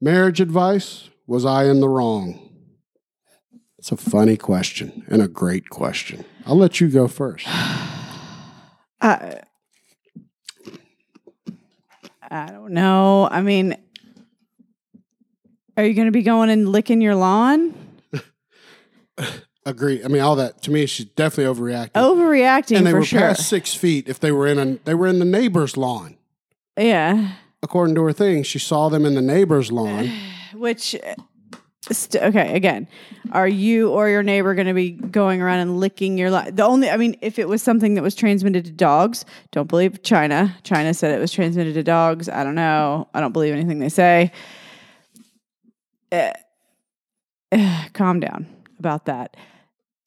Marriage advice? Was I in the wrong? It's a funny question and a great question. I'll let you go first. <sighs> Uh, I don't know. I mean, are you going to be going and licking your lawn? Agree. I mean, all that to me, she's definitely overreacting. Overreacting and they for were sure. past six feet. If they were in a, they were in the neighbor's lawn. yeah. According to her thing, she saw them in the neighbor's <sighs> lawn. Which, uh, st- okay, again, are you or your neighbor going to be going around and licking your lawn? The only, I mean, if it was something that was transmitted to dogs, don't believe China. China said it was transmitted to dogs. I don't know. I don't believe anything they say. Uh, uh, <sighs> calm down about that.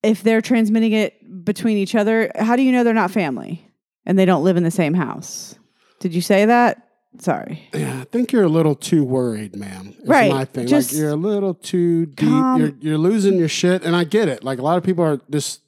If they're transmitting it between each other, how do you know they're not family and they don't live in the same house? Did you say that? Sorry. Yeah, I think you're a little too worried, ma'am. Right. my thing. Just like you're a little too deep. calm- You're you're losing your shit, and I get it. Like a lot of people are this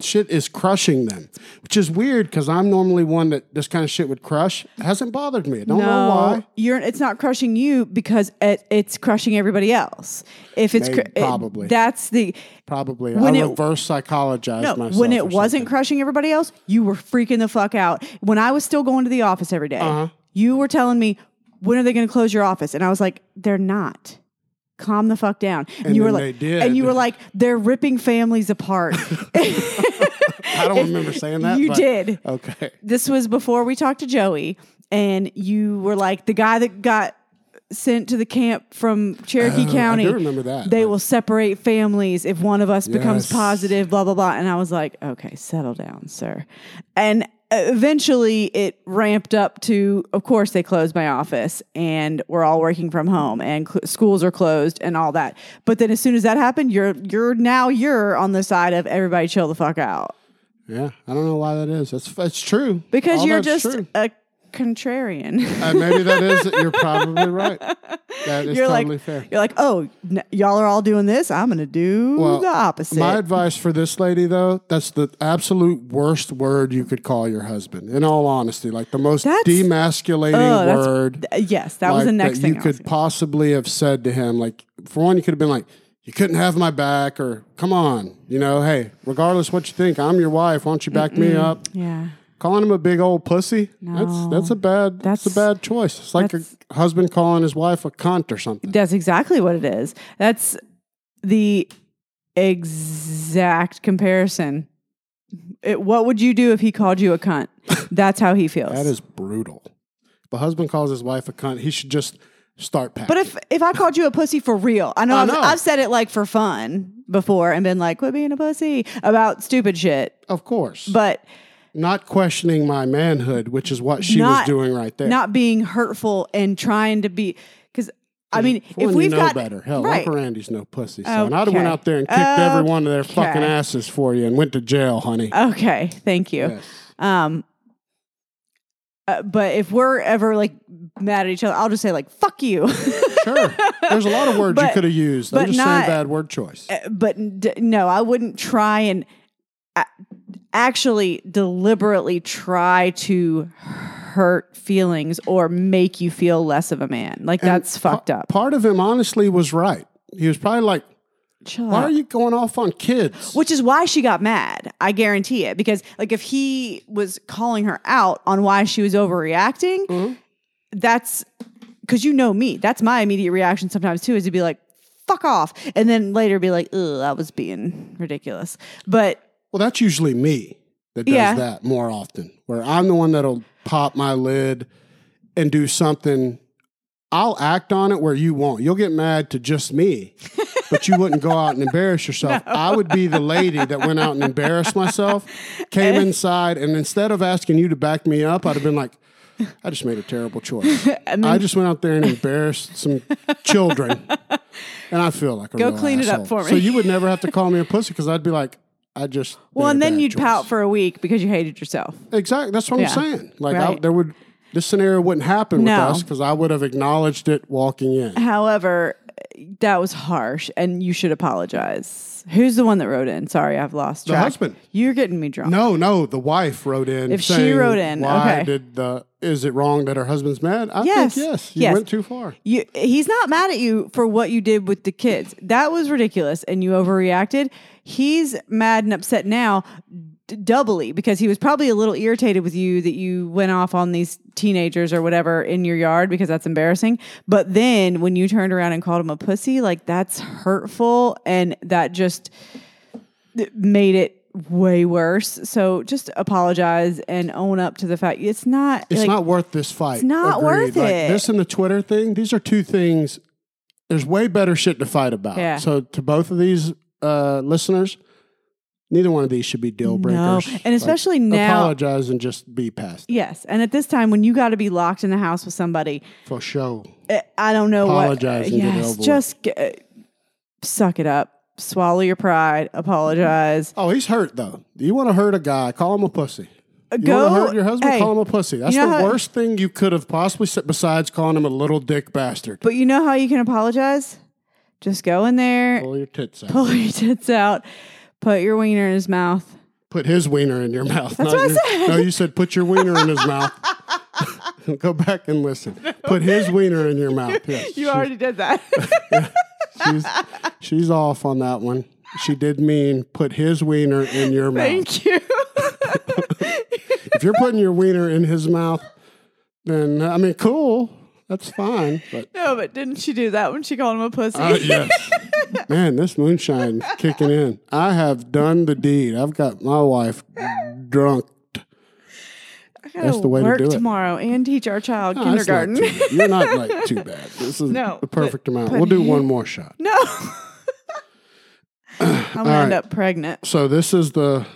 shit is crushing them, which is weird because I'm normally one that this kind of shit would crush. It hasn't bothered me. I don't know why. You're it's not crushing you because it, it's crushing everybody else. If it's Maybe, cr- it- probably. that's the Probably When I it- reverse psychologize no. myself. When it wasn't something. crushing everybody else, you were freaking the fuck out. When I was still going to the office every day, Uh-huh. you were telling me when are they going to close your office, and I was like, they're not. Calm the fuck down. And, you were like, and you were like, they're ripping families apart. <laughs> I don't remember saying that. you but- did. Okay. this was before we talked to Joey, and you were like the guy that got sent to the camp from Cherokee Oh, I County. do remember that. They Like- will separate families if one of us becomes positive, blah, blah, blah. And I was like, okay, settle down, sir. And eventually it ramped up to, of course, they closed my office and we're all working from home and cl- schools are closed and all that. But then as soon as that happened, you're, you're now you're on the side of everybody chill the fuck out Yeah, I don't know why that is. That's that's true. because All you're just true. a contrarian. Uh, maybe that is. You're probably right. That is you're totally like, fair. you're like, oh, n- y'all are all doing this. I'm going to do Well, the opposite. My advice for this lady, though, that's the absolute worst word you could call your husband. In all honesty, like the most That's- demasculating Oh, word. th- yes, that was the next thing you could possibly have said to him. Like, for one, you could have been like, "You couldn't have my back," or "Come on, you know, hey, regardless what you think, I'm your wife. Why don't you back me up?" yeah. Calling him a big old pussy. That's No. that's a bad that's, That's- a bad choice. It's like a husband calling his wife a cunt or something. That's exactly what it is. That's the exact comparison. It, what would you do if he called you a cunt? That's how he <laughs> feels. That is brutal. If a husband calls his wife a cunt, he should just start packing. But if if I called you a pussy for real, I know, I I've, know. I've said it like for fun before and been like, quit being a pussy about stupid shit. of course, But not questioning my manhood, which is what she Not- was doing right there. not being hurtful and trying to be because I mean, if we've know got better, hell, right. Uncle Randy's no pussy. So, and I'd have went out there and kicked every one of their fucking asses for you and went to jail, honey. Okay, thank you. Yes. Um, uh, but if we're ever like mad at each other, I'll just say like "fuck you." <laughs> Sure. There's a lot of words you could have used. I'm but just not- saying bad word choice. Uh, but d- no, I wouldn't try and a- actually deliberately try to hurt feelings or make you feel less of a man. Like that's fucked up. Part of him, honestly, was right. He was probably like, Chill why are you going off on kids? Which is why she got mad. I guarantee it. Because like if he was calling her out on why she was overreacting, Mm-hmm. that's because you know me. That's my immediate reaction sometimes too, is to be like, fuck off. And then later be like, ugh, I was being ridiculous. But Well, that's usually me that does Yeah. that more often, where I'm the one that'll pop my lid and do something. I'll act on it where you won't. You'll get mad to just me, <laughs> but you wouldn't go out and embarrass yourself. I would be the lady that went out and embarrassed myself, came <laughs> inside, and instead of asking you to back me up, I'd have been like, I just made a terrible choice. <laughs> I just went out there and embarrassed some children, and I feel like a Go clean it up for me. So you would never have to call me a pussy because I'd be like, I just well, and then you'd choice. pout for a week because you hated yourself. Exactly. That's what Yeah. I'm saying. Like I, there would this scenario wouldn't happen with us because I would have acknowledged it walking in. However, that was harsh and you should apologize. Who's the one that wrote in? Sorry, I've lost The track. husband. You're getting me drunk. No, no. The wife wrote in. If she wrote in, why okay. did the? Is it wrong that her husband's mad? I Yes. think yes. You Yes. went too far. You, he's not mad at you for what you did with the kids. That was ridiculous and you overreacted. He's mad and upset now doubly because he was probably a little irritated with you that you went off on these teenagers or whatever in your yard because that's embarrassing. But then when you turned around and called him a pussy, like that's hurtful and that just made it way worse. So just apologize and own up to the fact it's not It's like, not worth this fight. It's not worth Like, it. This and the Twitter thing. These are two things. There's way better shit to fight about. Yeah. So to both of these uh, listeners, neither one of these should be deal breakers. No. and especially now- apologize and just be past. it. Yes, and at this time when you got to be locked in the house with somebody, For sure. eh, I don't know Apologize what. and yes, over just get, eh, suck it up, swallow your pride, apologize. Oh, he's hurt though. You want to hurt a guy? Call him a pussy. You Go- want to hurt your husband? hey, call him a pussy. That's you know the how- worst thing you could have possibly said besides calling him a little dick bastard. But you know how you can apologize? Just go in there, Pull your tits out. pull your tits out, put your wiener in his mouth. Put his wiener in your mouth. That's not what I said. No, you said put your wiener in his mouth. <laughs> Go back and listen. Put his wiener in your mouth. Yes, <laughs> You already did that. <laughs> she's she's off on that one. She did mean put his wiener in your mouth. Thank you. If you're putting your wiener in his mouth, then I mean, cool. That's fine. But no, but didn't she do that when she called him a pussy? Uh, yes. Man, this moonshine kicking in. I have done the deed. I've got my wife drunk. That's the way to do it. tomorrow and teach our child No, not kindergarten. too. You're not like too <laughs> bad. This is No, the perfect amount. but We'll do one more shot. no. <laughs> <clears throat> I'm gonna end up pregnant. So this is the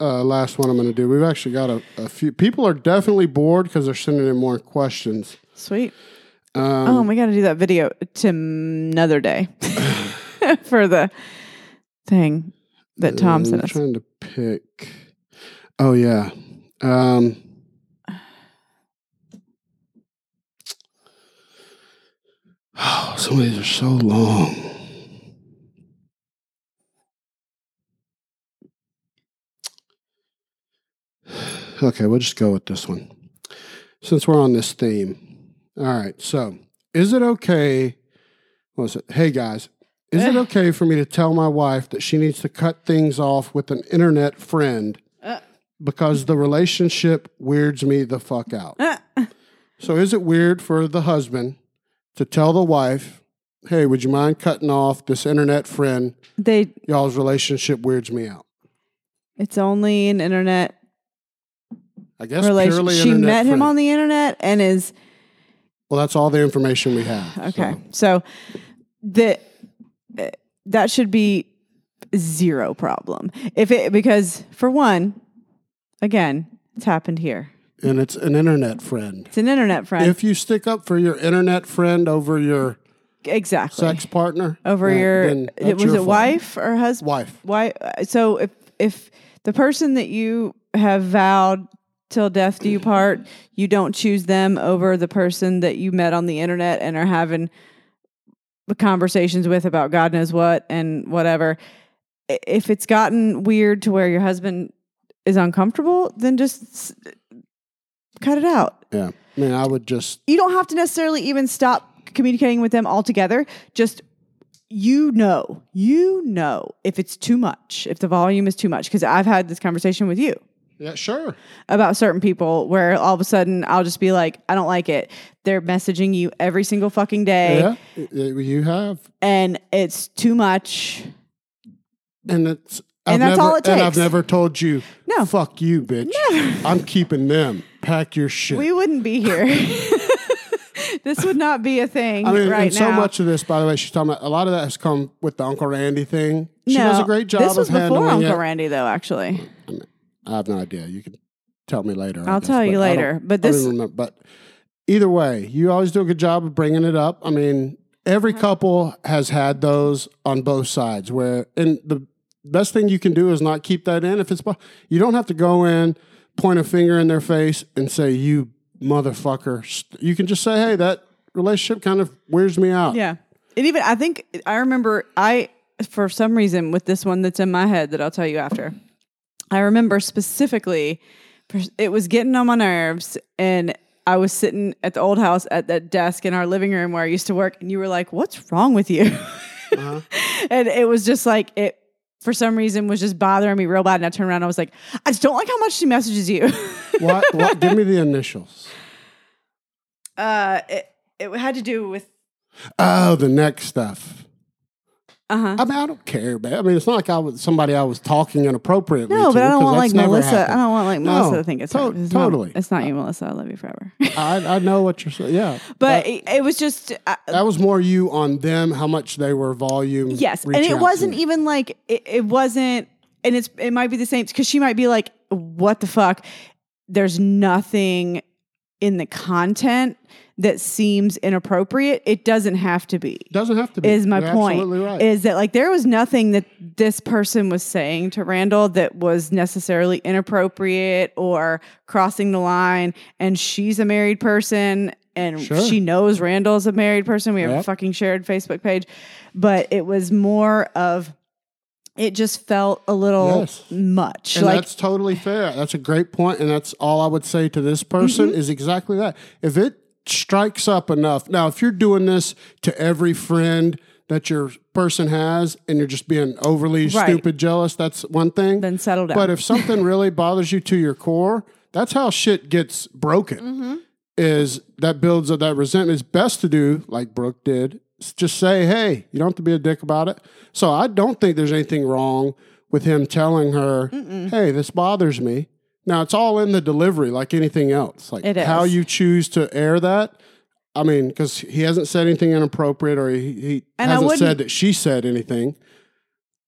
uh, last one I'm going to do. We've actually got a, a few people are definitely bored because they're sending in more questions. Sweet. Um, oh, we got to do that video to another day <laughs> <laughs> for the thing that Tom said, I'm sent us. trying to pick. Oh yeah. Um, oh, <sighs> some of these are so long. <sighs> Okay, we'll just go with this one. Since we're on this theme. All right. So, is it okay? What was it? Hey guys, is it okay for me to tell my wife that she needs to cut things off with an internet friend because the relationship weirds me the fuck out? So, is it weird for the husband to tell the wife, hey, would you mind cutting off this internet friend? they, Y'all's relationship weirds me out. it's only an internet I guess relation. purely She internet met him friend. on the internet and is Well, that's all the information we have. okay. So, the that should be zero problem. If it because for one, again, it's happened here. and it's an internet friend. It's an internet friend. If you stick up for your internet friend over your exactly sex partner over then- your it- was your it fault. wife or husband? Wife. Why? So if if the person that you have vowed till death do you part, you don't choose them over the person that you met on the internet and are having conversations with about God knows what and whatever. If it's gotten weird to where your husband is uncomfortable, then just cut it out. Yeah. I mean, I would just You don't have to necessarily even stop communicating with them altogether. Just you know, you know if it's too much, if the volume is too much. Because I've had this conversation with you yeah, sure. about certain people where all of a sudden I'll just be like, I don't like it. They're messaging you every single fucking day Yeah, you have, and it's too much. and it's And I've that's never, all it takes. And I've takes. never told you, No. fuck you, bitch. I'm keeping them. Pack your shit. We wouldn't be here. <laughs> <laughs> this would not be a thing I mean, right and so now. much of this, by the way, she's talking about a lot of that has come with the Uncle Randy thing. She does a great job This was of before handling Uncle it. Randy, though. Actually, I have no idea. You can tell me later. I'll guess, tell you but I don't- later. But this- remember. But either way, you always do a good job of bringing it up. I mean, every Uh-huh. couple has had those on both sides. Where and the best thing you can do is not keep that in. If it's you don't have to go in, point a finger in their face, and say you motherfucker. You can just say, hey, that relationship kind of wears me out. Yeah. And even I think I remember I for some reason with this one that's in my head that I'll tell you after. I remember specifically it was getting on my nerves and I was sitting at the old house at that desk in our living room where I used to work and you were like, "What's wrong with you?" <laughs> and it was just like it for some reason was just bothering me real bad and I turned around and I was like, "I just don't like how much she messages you." <laughs> what, what? Give me the initials. uh it, it had to do with Oh, the next stuff. Uh-huh. I mean, I don't care, man. I mean, it's not like I was somebody I was talking inappropriately. No, to, but I don't want like Melissa. I don't want like No, Melissa to think it's to- It's totally. Not, it's not you, Melissa. I love you forever. <laughs> I, I know what you're saying. Yeah, but that, it, it was just uh, that was more you on them, how much they were volume. yes, and it wasn't even like it, it wasn't, and it's it might be the same because she might be like, "What the fuck?" There's nothing in the content that seems inappropriate. It doesn't have to be. Doesn't have to be. is my You're point right. is that like there was nothing that this person was saying to Randall that was necessarily inappropriate or crossing the line and she's a married person and Sure. she knows Randall's a married person we have a fucking shared Facebook page but it was more of it just felt a little Yes. much and like that's totally fair. That's a great point, and that's all I would say to this person Mm-hmm. is exactly that. If it strikes up enough, now if you're doing this to every friend that your person has, and you're just being overly Right. stupid jealous, that's one thing. then settle down But if something really bothers you to your core, that's how shit gets broken. Mm-hmm. Is that builds up that resentment? It's best to do like Brooke did. Just say, "Hey, you don't have to be a dick about it." So I don't think there's anything wrong with him telling her, "Hey, this bothers me." Now it's all in the delivery, like anything else. Like It how you choose to air that. I mean, because he hasn't said anything inappropriate, or he, he And hasn't said that she said anything.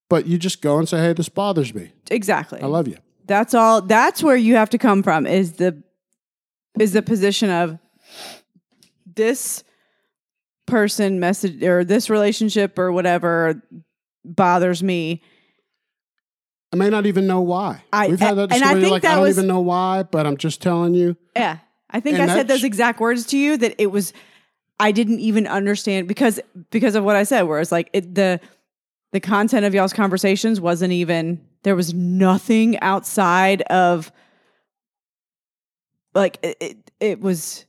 But you just go and say, "Hey, this bothers me. exactly I love you." That's all. That's where you have to come from. Is the is the position of this person message or this relationship or whatever bothers me. I may not even know why. I- We've had that and I story. think like I don't was- even know why, but I'm just telling you. Yeah, I think And I said those exact words to you that it was. I didn't even understand because because of what I said. Where it's like it, the the content of y'all's conversations wasn't even there was nothing outside of like it, it, it was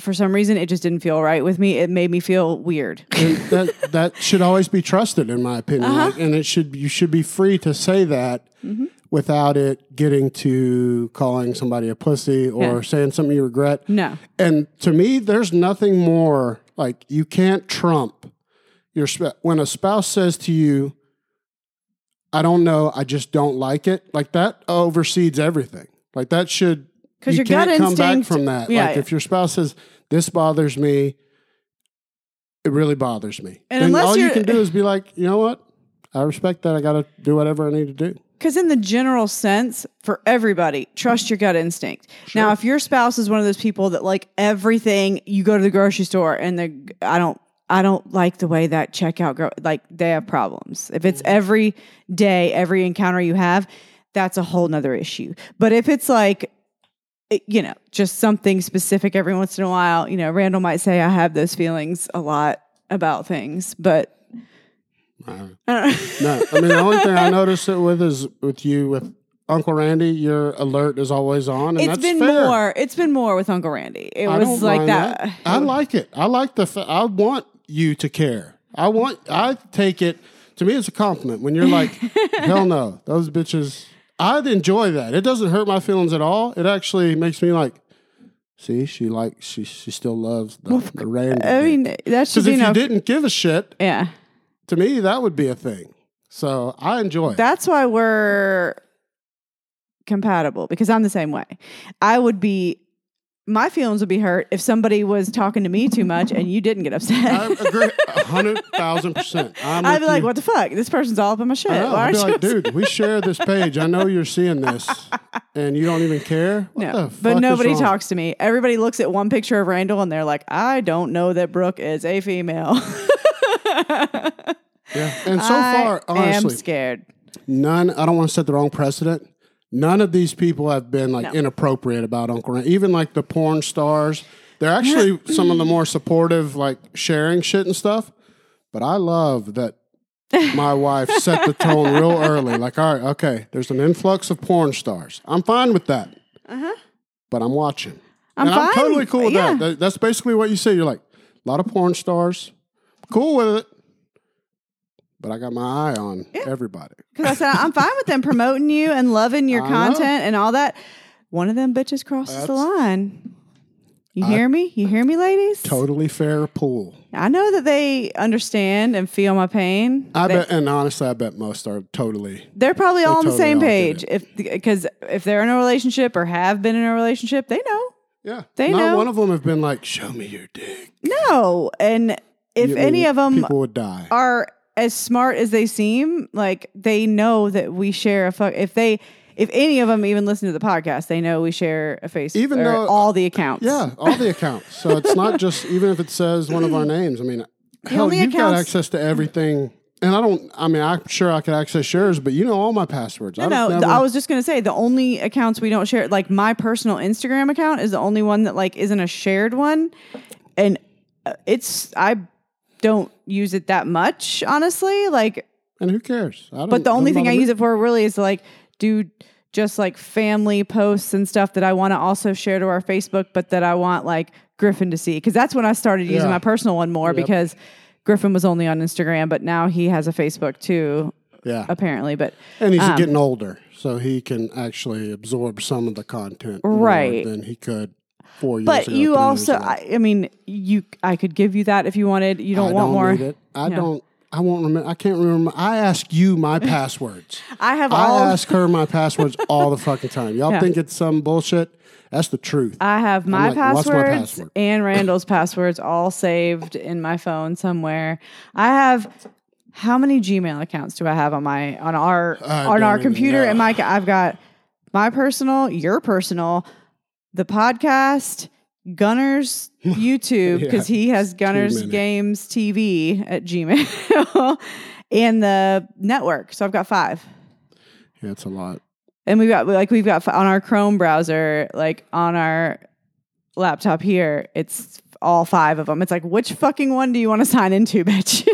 for some reason it just didn't feel right with me it made me feel weird And that <laughs> that should always be trusted, in my opinion. Uh-huh. And it should you should be free to say that Mm-hmm. without it getting to calling somebody a pussy or Yeah. saying something you regret. no And to me, there's nothing more like you can't trump your sp- when a spouse says to you, "I don't know, I just don't like it." Like that oversees everything. Like that should 'Cause you your gut can't come back from that. yeah. Like if your spouse says, "This bothers me," it really bothers me. And then unless all you can do is be like, you know what? I respect that. I got to do whatever I need to do. Because in the general sense, for everybody, trust your gut instinct. Now, if your spouse is one of those people that like everything, you go to the grocery store and the I don't I don't like the way that checkout girl like they have problems. If it's mm. every day, every encounter you have, that's a whole nother issue. But if it's like you know, just something specific every once in a while, you know, Randall might say I have those feelings a lot about things, but Uh, I don't <laughs> no, I mean the only thing I notice it with is with you with Uncle Randy. Your alert is always on, and it's that's been fair. more. It's been more with Uncle Randy. It I was like mind that. I like it. I like the. fa- I want you to care. I want. I take it. To me, it's a compliment when you're like, <laughs> "Hell no, those bitches." I'd enjoy that. It doesn't hurt my feelings at all. It actually makes me like, see, she likes, she she still loves the, the Randy. I mean, that should because if no. you didn't give a shit, yeah, to me that would be a thing. So I enjoy it. that's why we're compatible because I'm the same way. I would be. My feelings would be hurt if somebody was talking to me too much and you didn't get upset. I agree, hundred thousand percent. I'm I'd be like, you. "What the fuck? This person's all up in my shit." I know. Why I'd be like, dude, we share this page. I know you're seeing this, <laughs> and you don't even care. What No, the fuck but nobody talks to me. Everybody looks at one picture of Randall and they're like, "I don't know that Brooke is a female." <laughs> Yeah. And so far I'm honestly, scared. none. I don't want to set the wrong precedent. None of these people have been like No. inappropriate about Uncle Randy. Even like the porn stars, they're actually <laughs> some of the more supportive, like sharing shit and stuff. But I love that <laughs> my wife set the tone real early. Like, all right, okay, there's an influx of porn stars. I'm fine with that. Uh-huh. But I'm watching. I'm and I'm totally cool with Yeah. that. that. That's basically what you say. You're like, a lot of porn stars. Cool with it. But I got my eye on everybody. Because I said I'm fine with them promoting you and loving your <laughs> I know. content and all that. One of them bitches crosses the line. You hear me? You hear me, ladies? Totally fair pool. I know that they understand and feel my pain. I They- bet, and honestly, I bet most are totally. They're probably all on the same page. If because if they're in a relationship or have been in a relationship, they know. Yeah, They Not know. one of them have been like, "Show me your dick." No, and if You- any of them people would die. are as smart as they seem, like they know that we share a fuck. If they, if any of them even listen to the podcast, they know we share a face. Even though- all the accounts. Yeah, all the accounts. So it's not just even if it says one of our names. I mean, hell, you've got access to everything. And I don't. I mean, I'm sure I could access yours, but you know all my passwords. No, I've no. never- I was just gonna say the only accounts we don't share, like my personal Instagram account, is the only one that like isn't a shared one, and uh, it's I don't use it that much, honestly. Like and who cares? I don't, But the only thing I use it for really is to like do just like family posts and stuff that I want to also share to our Facebook, but that I want like Griffin to see. Because that's when I started using Yeah. my personal one more because Griffin was only on Instagram, but now he has a Facebook too, Yeah, apparently. But and he's um, getting older, so he can actually absorb some of the content more Right. than he could four years but ago. you also. I, I mean, you I could give you that if you wanted. You don't I want don't more. need it. I No. don't. I won't remember. I can't remember. I ask you my <laughs> passwords. I have I all. ask her my passwords <laughs> all the fucking time. Y'all Yeah. think it's some bullshit? That's the truth. I have my, like, what's my passwords password? and <laughs> Randall's passwords all saved in my phone somewhere. I have how many Gmail accounts do I have on my on our I on our computer? know. And my I've got my personal, your personal, the podcast, Gunner's <laughs> YouTube because he has Gunner's. Games TV at Gmail, <laughs> and the network. So I've got five. yeah, it's a lot. And we've got like we've got on our Chrome browser, like on our laptop here, it's all five of them. It's like which fucking one do you want to sign into, <laughs> bitch?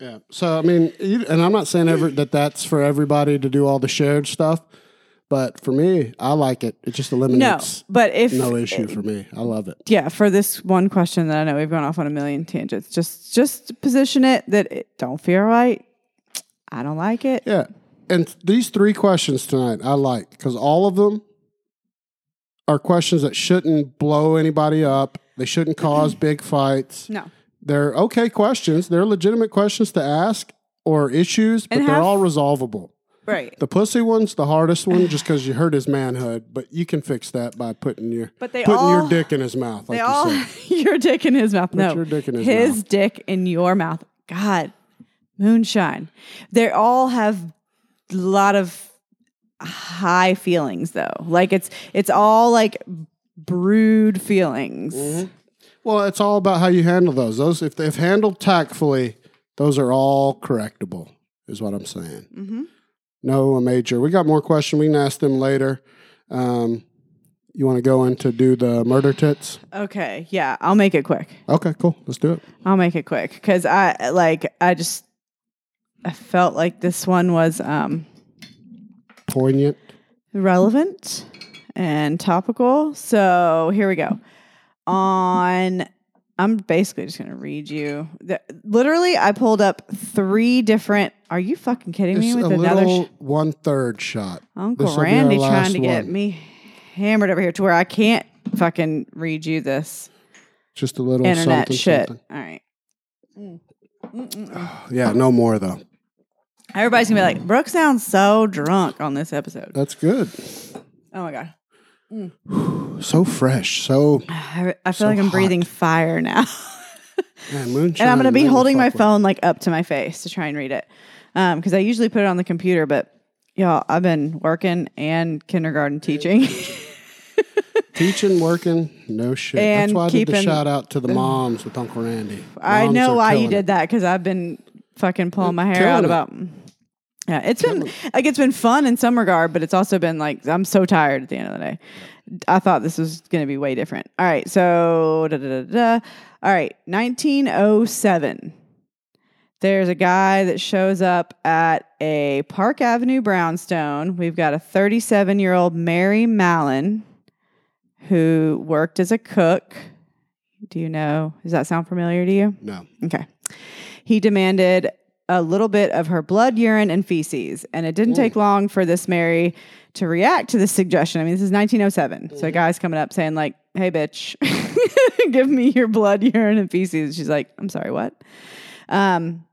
Yeah. So I mean, and I'm not saying ever that that's for everybody to do all the shared stuff, but for me, I like it. It just eliminates no, but if no, issue for me. I love it. yeah, for this one question that I know we've gone off on a million tangents, just just position it that it don't feel right. I don't like it. Yeah. And these three questions tonight, I like because all of them are questions that shouldn't blow anybody up. They shouldn't cause <clears throat> big fights. No, They're okay questions. They're legitimate questions to ask or issues, but they're all resolvable. Right. The pussy one's the hardest one just because you hurt his manhood, but you can fix that by putting your But they putting all- your dick in his mouth, like They you all said. <laughs> your dick in his mouth. no, your dick in his mouth. dick in your mouth. God, moonshine. They all have a lot of high feelings, though. Like it's it's all like brewed feelings. Well, it's all about how you handle those. Those, if if handled tactfully, those are all correctable. Is what I'm saying. Mm-hmm. No a major. We got more questions. We can ask them later. Um, you want to go in to do the murder tits? Okay, yeah, I'll make it quick. Okay, cool. Let's do it. I'll make it quick because I like I just I felt like this one was um Poignant. relevant and topical. So here we go. On I'm basically just going to read you. The, literally, I pulled up three different. Are you fucking kidding me with another sh- one third shot. Uncle this'll Randy trying to get one. me hammered over here to where I can't fucking read you this Just a little internet something, shit. something. All right. Mm. <sighs> Yeah, no more though. Everybody's gonna be like, Brooke sounds so drunk on this episode. That's good. Oh my god. <sighs> So fresh. So <sighs> I, I feel So like I'm hot. breathing fire now. <laughs> moonshine. and I'm going to be holding my phone like up to my face to try and read it. Um, cuz I usually put it on the computer, but y'all, I've been working and kindergarten teaching. <laughs> Teaching, working, no shit. And That's why I did the shout out to the moms with Uncle Randy. I know why you did it. that cuz I've been fucking pulling my hair out it. about Yeah, it's been like it's been fun in some regard, but it's also been like I'm so tired at the end of the day. I thought this was going to be way different. All right, so da, da, da, all right, 1907. There's a guy that shows up at a Park Avenue brownstone. We've got a 37 year old Mary Mallon who worked as a cook. Do you know? Does that sound familiar to you? No. Okay. He demanded a little bit of her blood, urine, and feces. And it didn't take long for this Mary to react to this suggestion. I mean, this is 1907. So a guy's coming up saying, like, hey, bitch, <laughs> give me your blood, <laughs> urine, and feces. She's like, I'm sorry, what? Um,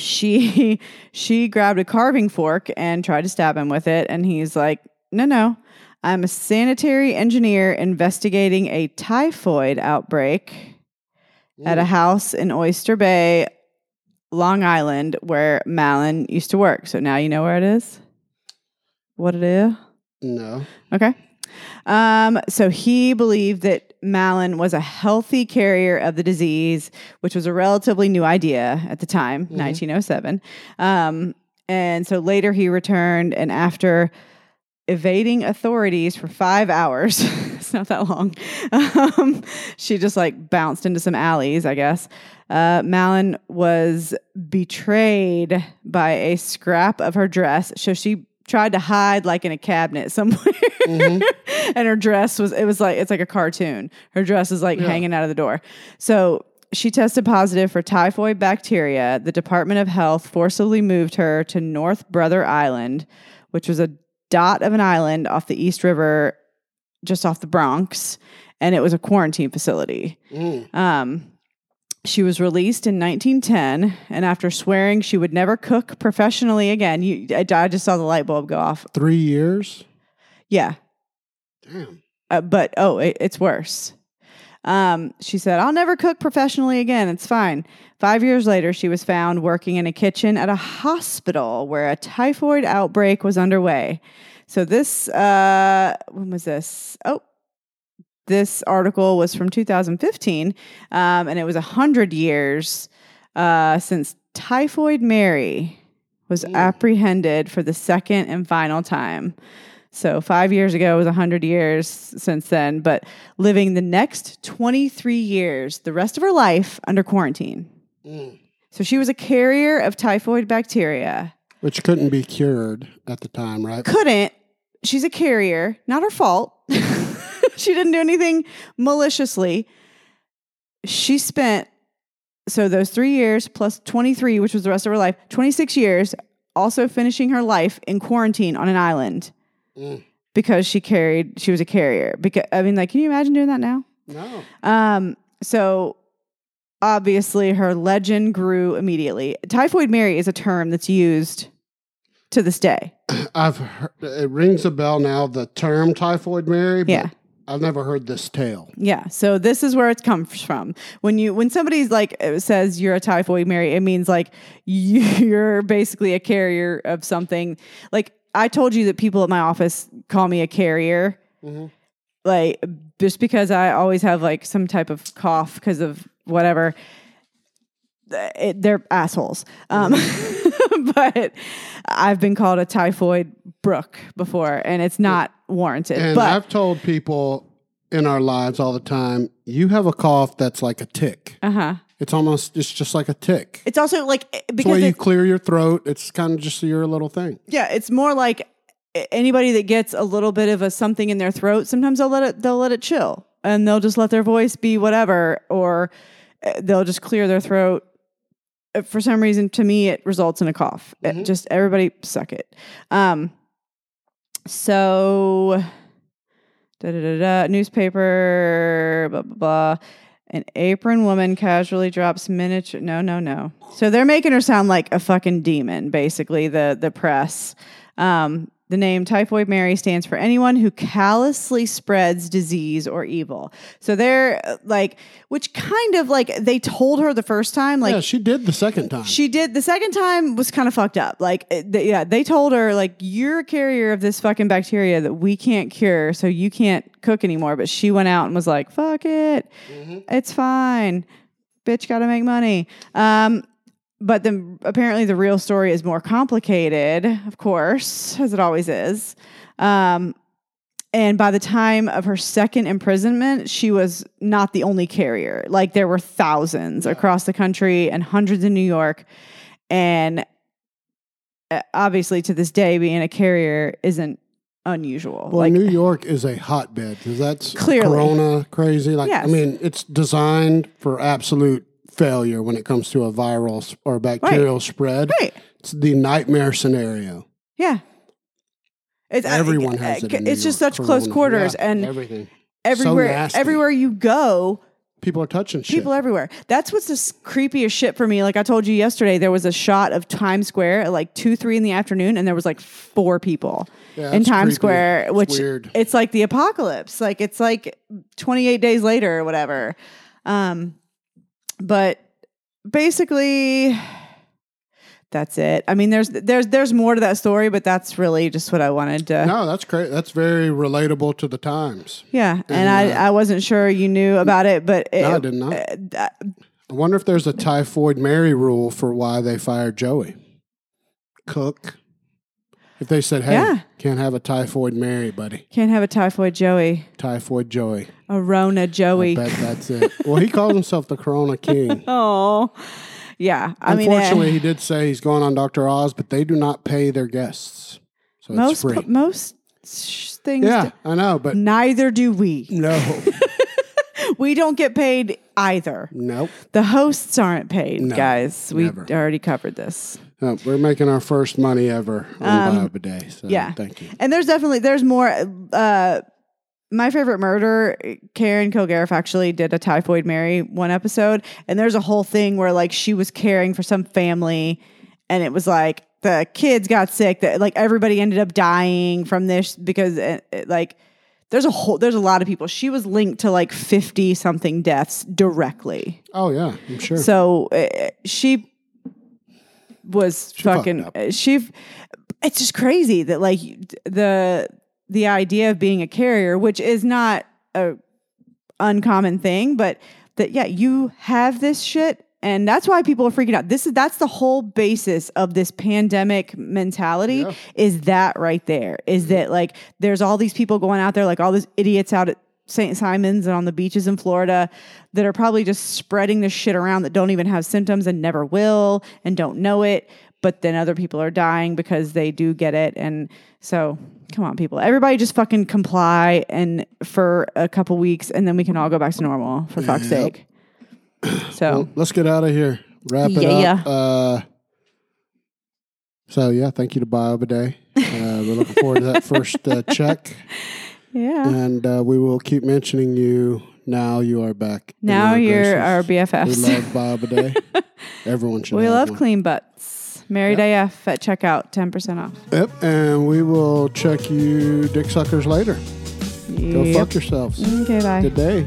she <laughs> she grabbed a carving fork and tried to stab him with it and he's like no no i'm a sanitary engineer investigating a typhoid outbreak at a house in oyster bay long island where Mallon used to work so now you know where it is what it is No. Okay. Um, so he believed that Mallon was a healthy carrier of the disease, which was a relatively new idea at the time, 1907. Um, and so later he returned, and after evading authorities for five hours, <laughs> it's not that long, <laughs> um, she just like bounced into some alleys, I guess. Uh, Mallon was betrayed by a scrap of her dress. So she tried to hide like in a cabinet somewhere. <laughs> and her dress was it was like it's like a cartoon. Her dress is like hanging out of the door. So she tested positive for typhoid bacteria. The Department of Health forcibly moved her to North Brother Island, which was a dot of an island off the East River, just off the Bronx, and it was a quarantine facility. Mm. Um, she was released in 1910, and after swearing she would never cook professionally again, you, I, I just saw the light bulb go off. Three years? Yeah, Damn. uh, but oh, it, it's worse. Um, she said, I'll never cook professionally again. It's fine. Five years later, she was found working in a kitchen at a hospital where a typhoid outbreak was underway. So, this, uh, when was this? Oh, this article was from 2015, um, and it was 100 years uh, since Typhoid Mary was apprehended for the second and final time. So five years ago was 100 years since then, but living the next 23 years, the rest of her life under quarantine. Mm. So she was a carrier of typhoid bacteria. Which couldn't be cured at the time, right? Couldn't. She's a carrier. Not her fault. <laughs> <laughs> she didn't do anything maliciously. She spent, so those three years plus 23, which was the rest of her life, 26 years, also finishing her life in quarantine on an island Mm. because she carried, she was a carrier. Because, I mean, like, can you imagine doing that now? No. Um, so obviously her legend grew immediately. Typhoid Mary is a term that's used to this day. <clears throat> I've heard, it rings a bell now. The term typhoid Mary, but Yeah. I've never heard this tale. Yeah. So this is where it comes from. When you when somebody's like uh, says you're a typhoid Mary, it means like <laughs> you're basically a carrier of something. Like I told you that people at my office call me a carrier. Mhm. like just because I always have like some type of cough because of whatever. It, they're assholes, um, <laughs> but I've been called a typhoid Brooke before, and it's not warranted. And but I've told people in our lives all the time, you have a cough that's like a tick. uh huh. It's almost it's just like a tick. It's also like eh, It's because you it's, clear your throat. It's kind of just your little thing. yeah, it's more like anybody that gets a little bit of a something in their throat. Sometimes they'll let it they'll let it chill, and they'll just let their voice be whatever, or eh, they'll just clear their throat. For some reason, to me, it results in a cough. It Mhm. just everybody suck it. Um, so da da da da newspaper blah blah blah. An apron woman casually drops miniature. No, no, no. So they're making her sound like a fucking demon, basically. The the press. Um, the name Typhoid Mary stands for anyone who callously spreads disease or evil. So they're uh, like, which kind of like they told her the first time, like yeah, she did the second time. she did the second time was kind of fucked up. Like, they, yeah, they told her like you're a carrier of this fucking bacteria that we can't cure, so you can't cook anymore. But she went out and was like, "Fuck it, it's fine, bitch, got to make money." Um, but then apparently the real story is more complicated, of course, as it always is. Um, and by the time of her second imprisonment, she was not the only carrier. Like there were thousands across the country and hundreds in New York. And uh, obviously, to this day, being a carrier isn't unusual. well, like, New York is a hotbed because that's Clearly. Corona crazy. Like, Yes. I mean, it's designed for absolute failure when it comes to a viral or bacterial spread. right. It's the nightmare scenario. Yeah. It's, Everyone uh, has it. in New It's just York, such close quarters, Yeah, and everything. everywhere, nasty. everywhere you go, People are touching shit. people everywhere. That's what's the creepiest shit for me. Like I told you yesterday, there was a shot of Times Square at like two, three in the afternoon, and there was like four people Yeah, in Times creepy. Square, It's which weird. it's like the apocalypse. Like it's like 28 days later or whatever. Um, but basically, that's it. I mean, there's there's there's more to that story, but that's really just what I wanted to. no, that's great. That's very relatable to the times. Yeah, and And, I uh, I wasn't sure you knew about it, but it, No, I did not. uh, I wonder if there's a typhoid Mary rule for why they fired Joey. Cook. If they said, hey, Yeah. can't have a typhoid Mary, buddy. can't have a typhoid Joey, Typhoid Joey. a Rona Joey. Bet that's it. well, he calls himself the Corona King. <laughs> Oh, yeah. I mean, Unfortunately, uh, he did say he's going on Dr. Oz, but they do not pay their guests. So most it's free. most things. yeah, I know, but Neither do we. no. <laughs> <laughs> We don't get paid either. nope. The hosts aren't paid, No, guys. We never. already covered this. No, we're making our first money ever on BioBidet. So Um, yeah. thank you. And there's definitely there's more. Uh, my favorite murder, Karen Kilgariff actually did a typhoid Mary one episode, and there's a whole thing where like she was caring for some family, and it was like the kids got sick, that like everybody ended up dying from this because it, it, like there's a whole there's a lot of people. She was linked to like fifty something deaths directly. Oh, yeah, I'm sure. So uh, she was fucked fucking uh, she. It's just crazy that like the the idea of being a carrier, which is not a uncommon thing, but that yeah, you have this shit. And that's why people are freaking out. This is that's the whole basis of this pandemic mentality Yeah. is that right there. Is that like there's all these people going out there, like all these idiots out at St. Simon's and on the beaches in Florida that are probably just spreading this shit around that don't even have symptoms and never will and don't know it. But then other people are dying because they do get it. And so, come on, people. Everybody just fucking comply and for a couple weeks and then we can all go back to normal for fuck's sake. <clears throat> So, Well, let's get out of here. Wrap it Yeah. up. Uh, so yeah, thank you to BioBidet. Uh, we're looking forward to that <laughs> first uh, check, yeah. and uh, we will keep mentioning you. Now you are back. Now you're our. BFFs. We love BioBidet. <laughs> Everyone should. We love one. clean butts. Married AF at checkout, 10% off. Yep, and we will check you dick suckers later. Go fuck yourselves. Okay, bye. Good day.